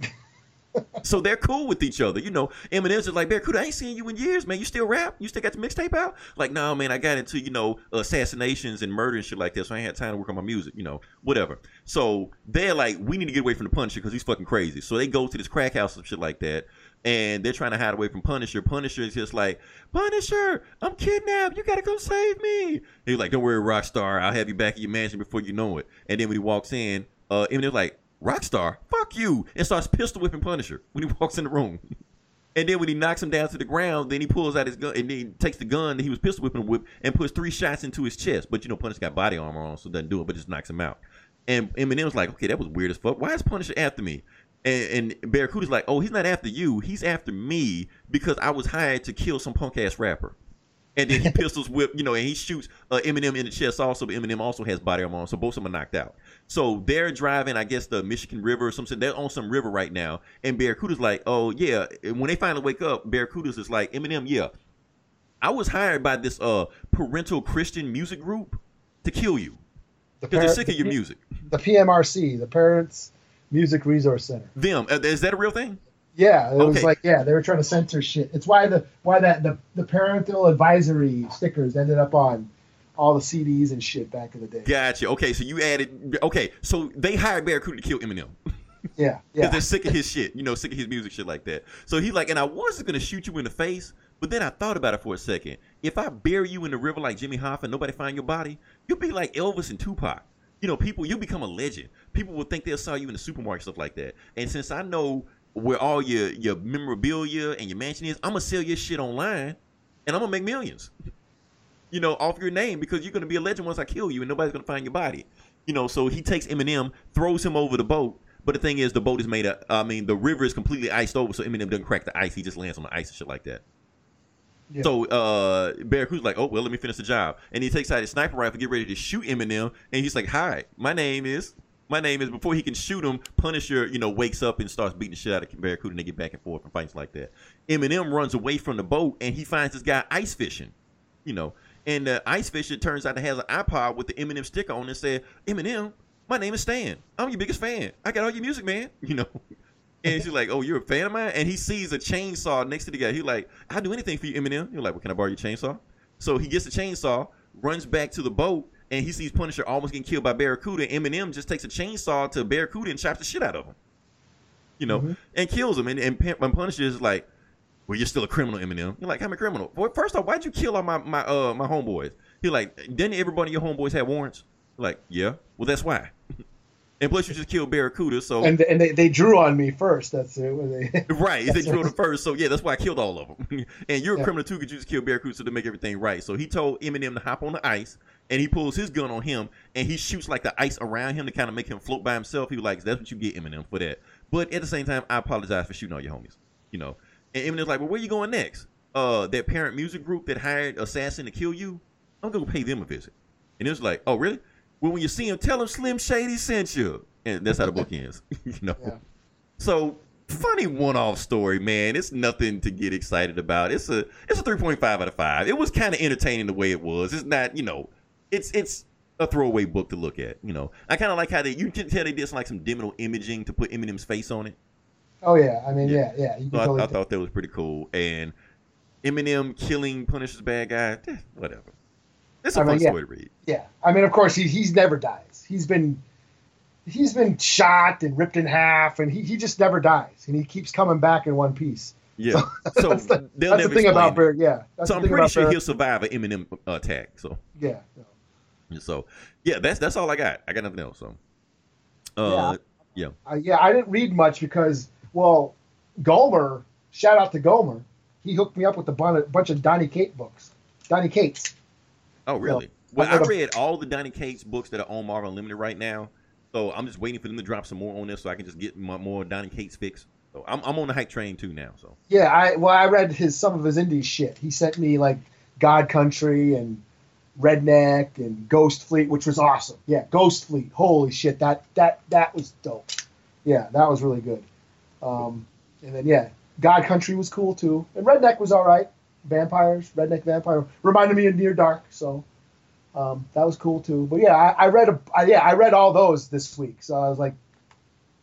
so they're cool with each other, you know. Eminem's just like Barracuda, I ain't seen you in years, man. You still rap? You still got the mixtape out? Like, no, man, I got into you know assassinations and murder and shit like that, so I ain't had time to work on my music, you know, whatever. So they're like, we need to get away from the Punisher because he's fucking crazy. So they go to this crack house and shit like that and they're trying to hide away from Punisher. Punisher is just like, Punisher, I'm kidnapped. You gotta come save me. He's like, Don't worry, Rockstar. I'll have you back in your mansion before you know it. And then when he walks in, uh, Eminem's like, Rockstar, fuck you, and starts pistol whipping Punisher when he walks in the room. And then when he knocks him down to the ground, then he pulls out his gun and then he takes the gun that he was pistol whipping him with and puts three shots into his chest. But you know, Punisher got body armor on, so doesn't do it, but just knocks him out. And Eminem's like, okay, that was weird as fuck. Why is Punisher after me? And, and Barracuda's like, oh, he's not after you. He's after me because I was hired to kill some punk ass rapper. And then he pistols whip, you know, and he shoots uh, Eminem in the chest also, but Eminem also has body armor on, so both of them are knocked out. So they're driving, I guess, the Michigan River or something. They're on some river right now. And Barracuda's like, oh, yeah. And when they finally wake up, Barracuda's is like, Eminem, yeah. I was hired by this uh parental Christian music group to kill you The because they're sick of your music. The PMRC, the Parents Music Resource Center. Them, uh, is that a real thing? Yeah, it was like yeah, they were trying to censor shit. It's why the why that the, the parental advisory stickers ended up on all the CDs and shit back in the day. Gotcha. Okay, so you added. Okay, so they hired Barracuda to kill Eminem. Yeah, yeah. they're sick of his shit, you know, sick of his music shit like that. So he like, and I wasn't gonna shoot you in the face, but then I thought about it for a second. If I bury you in the river like Jimmy Hoffa and nobody find your body, you'll be like Elvis and Tupac. You know, people, you'll become a legend. People will think they'll saw you in the supermarket stuff like that. And since I know where all your your memorabilia and your mansion is, I'm gonna sell your shit online, and I'm gonna make millions. You know, off your name because you're gonna be a legend once I kill you, and nobody's gonna find your body. You know, so he takes Eminem, throws him over the boat. But the thing is, the boat is made of. I mean, the river is completely iced over, so Eminem doesn't crack the ice. He just lands on the ice and shit like that. Yeah. So uh, Barracuda's like, oh well, let me finish the job, and he takes out his sniper rifle, get ready to shoot Eminem, and he's like, hi, my name is. My name is. Before he can shoot him, Punisher, you know, wakes up and starts beating the shit out of Barracuda, and they get back and forth and fights like that. Eminem runs away from the boat, and he finds this guy ice fishing, you know, and the ice fisher turns out to has an iPod with the Eminem sticker on it and said, Eminem, my name is Stan. I'm your biggest fan. I got all your music, man. You know. And she's like, "Oh, you're a fan of mine?" And he sees a chainsaw next to the guy. He's like, "I'll do anything for you, Eminem." You're like, "Well, can I borrow your chainsaw?" So he gets the chainsaw, runs back to the boat, and he sees Punisher almost getting killed by Barracuda. Eminem just takes a chainsaw to Barracuda and chops the shit out of him. You know, and kills him. And, and, and Punisher is like, "Well, you're still a criminal, Eminem." You're like, "I'm a criminal." Well, first off, why'd you kill all my my uh my homeboys? He's like, "Didn't everybody your homeboys have warrants?" Like, yeah. Well, that's why. And plus, you just killed Barracuda, so and and they, they drew on me first. That's it. They, Right, they That's drew right. the first, so yeah, that's why I killed all of them. and you're a Yeah. criminal too, because you just killed Barracuda so to make everything right. So he told Eminem to hop on the ice, and he pulls his gun on him, and he shoots like the ice around him to kind of make him float by himself. He was like, "That's what you get, Eminem, for that." But at the same time, I apologize for shooting all your homies. You know, and Eminem's like, "Well, where you going next? Uh, that parent music group that hired Assassin to kill you? I'm gonna pay them a visit." And it was like, "Oh, really? Well, when you see him, tell him Slim Shady sent you." And that's how the book ends. you know. Yeah. So funny one-off story, man. It's nothing to get excited about. It's a it's a three point five out of five. It was kind of entertaining the way it was. It's not, you know, it's it's a throwaway book to look at. You know, I kind of like how they you can tell they did some like some digital imaging to put Eminem's face on it. Oh yeah, I mean Yeah. yeah, yeah. So can I, I thought that was pretty cool. And Eminem killing Punisher's bad guy, eh, whatever. It's a I mean, fun yeah. to read. Yeah, I mean, of course, he he's never dies. He's been he's been shot and ripped in half, and he, he just never dies, and he keeps coming back in one piece. Yeah. So that's the, that's the thing about it. Yeah, So I'm pretty sure Barry. he'll survive an Eminem attack. So Yeah, so yeah, that's that's all I got. I got nothing else. So uh, yeah. uh, yeah. I didn't read much because, well, Gomer. Shout out to Gomer. He hooked me up with a bunch of Donny Cates books. Donny Cates. Oh, really? I well, I read read all the Donny Cates books that are on Marvel Unlimited right now. So I'm just waiting for them to drop some more on this so I can just get my, more Donny Cates fix. So I'm, I'm on the hype train too now. So Yeah, I well, I read his some of his indie shit. He sent me like God Country and Redneck and Ghost Fleet, which was awesome. Yeah, Ghost Fleet. Holy shit, that that that was dope. Yeah, that was really good. Um, and then yeah, God Country was cool too, and Redneck was all right. Vampires, Redneck Vampire reminded me of Near Dark, so um, that was cool too. But yeah, I, I read a I, yeah I read all those this week, so I was like,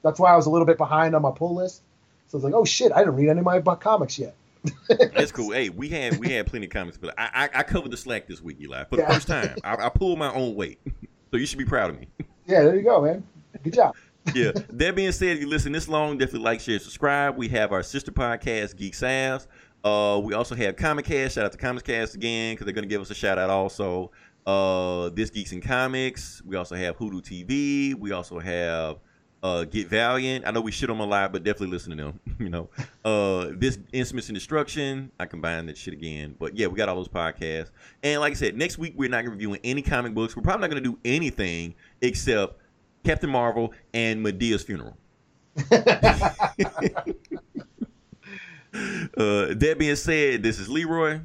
that's why I was a little bit behind on my pull list. So I was like, oh shit, I didn't read any of my comics yet. that's cool. Hey, we had we had plenty of comics, but I I, I covered the slack this week, Eli, for the Yeah. first time. I, I pulled my own weight, so you should be proud of me. Yeah, there you go, man. Good job. yeah. That being said, if you listen this long, definitely like, share, subscribe. We have our sister podcast, Geek Sounds. Uh, we also have Comic Cast. Shout out to Comic Cast again because they're going to give us a shout out also. Uh, this Geeks and Comics. We also have Hoodoo TV. We also have uh, Get Valiant. I know we shit on them a lot, but definitely listen to them. you know, uh, this Instruments and Destruction. I combined that shit again, but yeah, we got all those podcasts. And like I said, next week we're not gonna be reviewing any comic books. We're probably not gonna do anything except Captain Marvel and Madea's funeral. uh, that being said, this is Leroy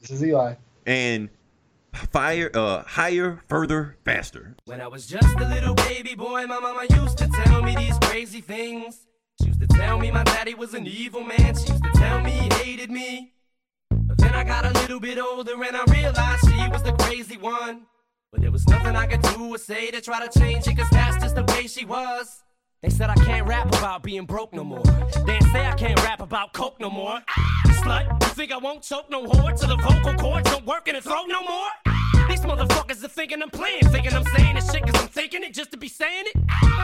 This is Eli. and fire, uh, higher, further, faster. When I was just a little baby boy, my mama used to tell me these crazy things. She used to tell me my daddy was an evil man. She used to tell me he hated me. But then I got a little bit older and I realized she was the crazy one. But there was nothing I could do or say to try to change it, cause that's just the way she was. They said I can't rap about being broke no more. They say I can't rap about coke no more. Ah, slut, you think I won't choke no whore till the vocal cords don't work in the throat no more? Motherfuckers are thinking I'm playing, thinking I'm saying this shit cause I'm thinking it just to be saying it.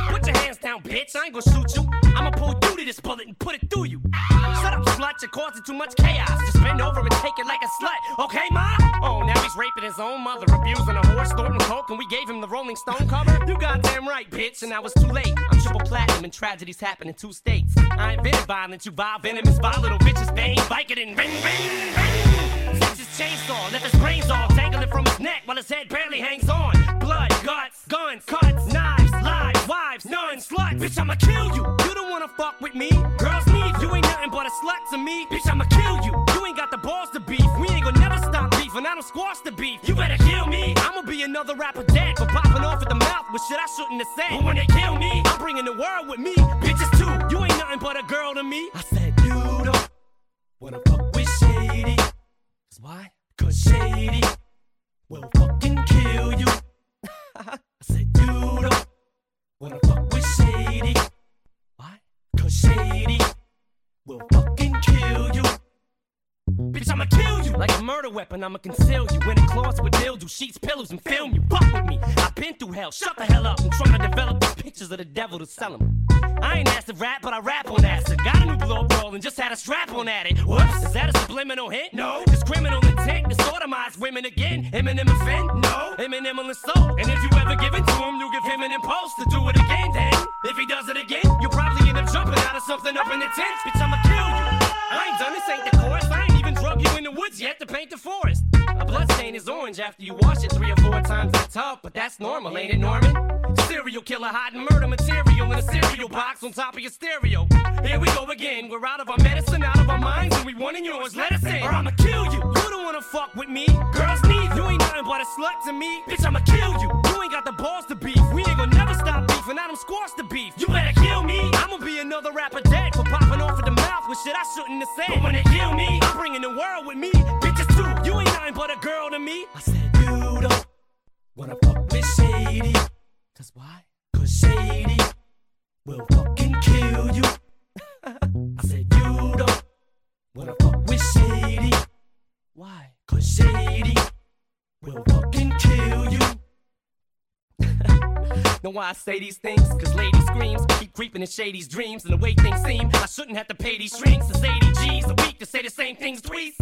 Put your hands down, bitch, I ain't gonna shoot you. I'ma pull you to this bullet and put it through you. Shut up, slut, you're causing too much chaos. Just bend over and take it like a slut, okay, ma? Oh, now he's raping his own mother, abusing a horse, snorting coke, and we gave him the Rolling Stone cover? You goddamn right, bitch, and now it's too late. I'm triple platinum and tragedies happen in two states. I ain't been violent, you vile venomous, vile little bitches, bang, Vicodin, ring, ring, ring. Fix his chainsaw, left his brains all from his neck while his head barely hangs on. Blood, guts, guns, cuts, knives, lies, wives, nuns, sluts. Bitch, I'ma kill you. You don't wanna fuck with me. Girls need you ain't nothing but a slut to me. Bitch, I'ma kill you. You ain't got the balls to beef. We ain't gonna never stop beefing. I don't squash the beef. You better kill me. I'ma be another rapper dead for popping off at the mouth with shit I shouldn't have said. But when they kill me, I'm bringing the world with me. Bitches too. You ain't nothing but a girl to me. I said you don't wanna fuck with shady. Cause why? Cause shady will fucking kill you. I said you don't wanna fuck with shady. Why? Cause shady will fucking kill you. Bitch, I'ma kill you like a murder weapon. I'ma conceal you in a closet with dildo sheets, pillows, and film you. Fuck with me. I've been through hell. Shut the hell up. I'm trying to develop these pictures of the devil to sell them. I ain't asked to rap, but I rap on acid. Got a new blow roll and just had a strap on at it. Whoops, is that a subliminal hint? No. It's criminal intent to sodomize women again. Eminem offend? No. Eminem will insult. And if you ever give it to him, you give him an impulse to do it again. Then, if he does it again, you'll probably end up jumping out of something up in the tent. Bitch, I'ma kill you. I ain't done this, ain't the chorus. I ain't even drug you in the woods yet to paint the forest. Stain is orange after you wash it three or four times in a tub, but that's normal, ain't it, Norman? Serial killer hiding murder material in a cereal box on top of your stereo. Here we go again. We're out of our medicine, out of our minds, and we wanting yours. Let us in, or I'ma kill you. You don't wanna fuck with me. Girls need you ain't nothing but a slut to me. Bitch, I'ma kill you. You ain't got the balls to beef. We ain't gonna never stop beefing. I don't squash the beef. You better kill me. I'ma be another rapper with shit I shouldn't have said. But when they kill me, I'm bringing the world with me. Bitches too. You ain't nothing but a girl to me. I said you don't wanna fuck with shade. Cause why? Cause Shady will fucking kill you. I said you don't wanna fuck with Shady. Why? Cause Shady will fucking kill you. Know why I say these things? Cause lady screams creeping in Shady's dreams. And the way things seem, I shouldn't have to pay these shrinks. It's 80 G's a week to say the same things twice.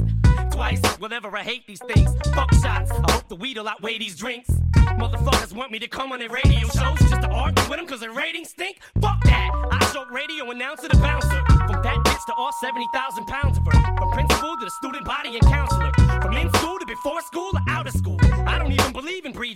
Twice, whatever, I hate these things. Fuck shots, I hope the weed'll outweigh these drinks. Motherfuckers want me to come on their radio shows just to argue with them cause their ratings stink? Fuck that! I joke radio announcer to bouncer. From that bitch to all 70,000 pounds of her. From principal to the student body and counselor. From in school to before school or out of school. I don't even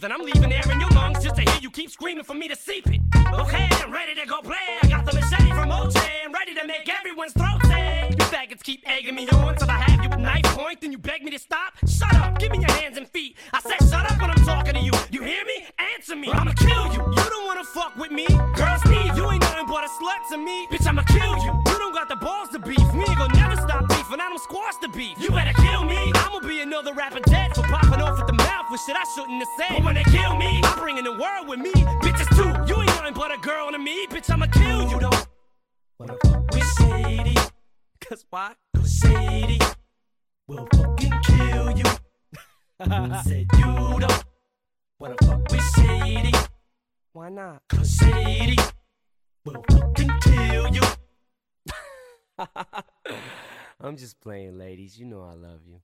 breathing. I'm leaving air in your lungs just to hear you keep screaming for me to seep it. Okay, I'm ready to go play. I got the machete from OJ. I'm ready to make everyone's throat sing. You faggots keep egging me on till I have you with knife point. Then you beg me to stop. Shut up, give me your hands and feet. I said shut up when I'm talking to you. You hear me? Answer me. Or I'ma kill you. You don't wanna fuck with me. Girl, Steve, you ain't nothing but a slut to me. Bitch, I'ma kill you. You don't got the balls to beef. We ain't gonna never stop beefing. I don't squash the beef. You better kill me. I'ma be another rapper dead for popping off at the with shit I shouldn't have said. But when they kill me, I'm bringing the world with me. Bitches too. You ain't nothing but a girl to me. Bitch, I'ma kill you. Don't wanna fuck with. Cause why? Cause Shady will fucking kill you. Said you don't wanna fuck with Shady. Why not? Cause Shady will fucking kill you. I'm just playing, ladies. You know I love you.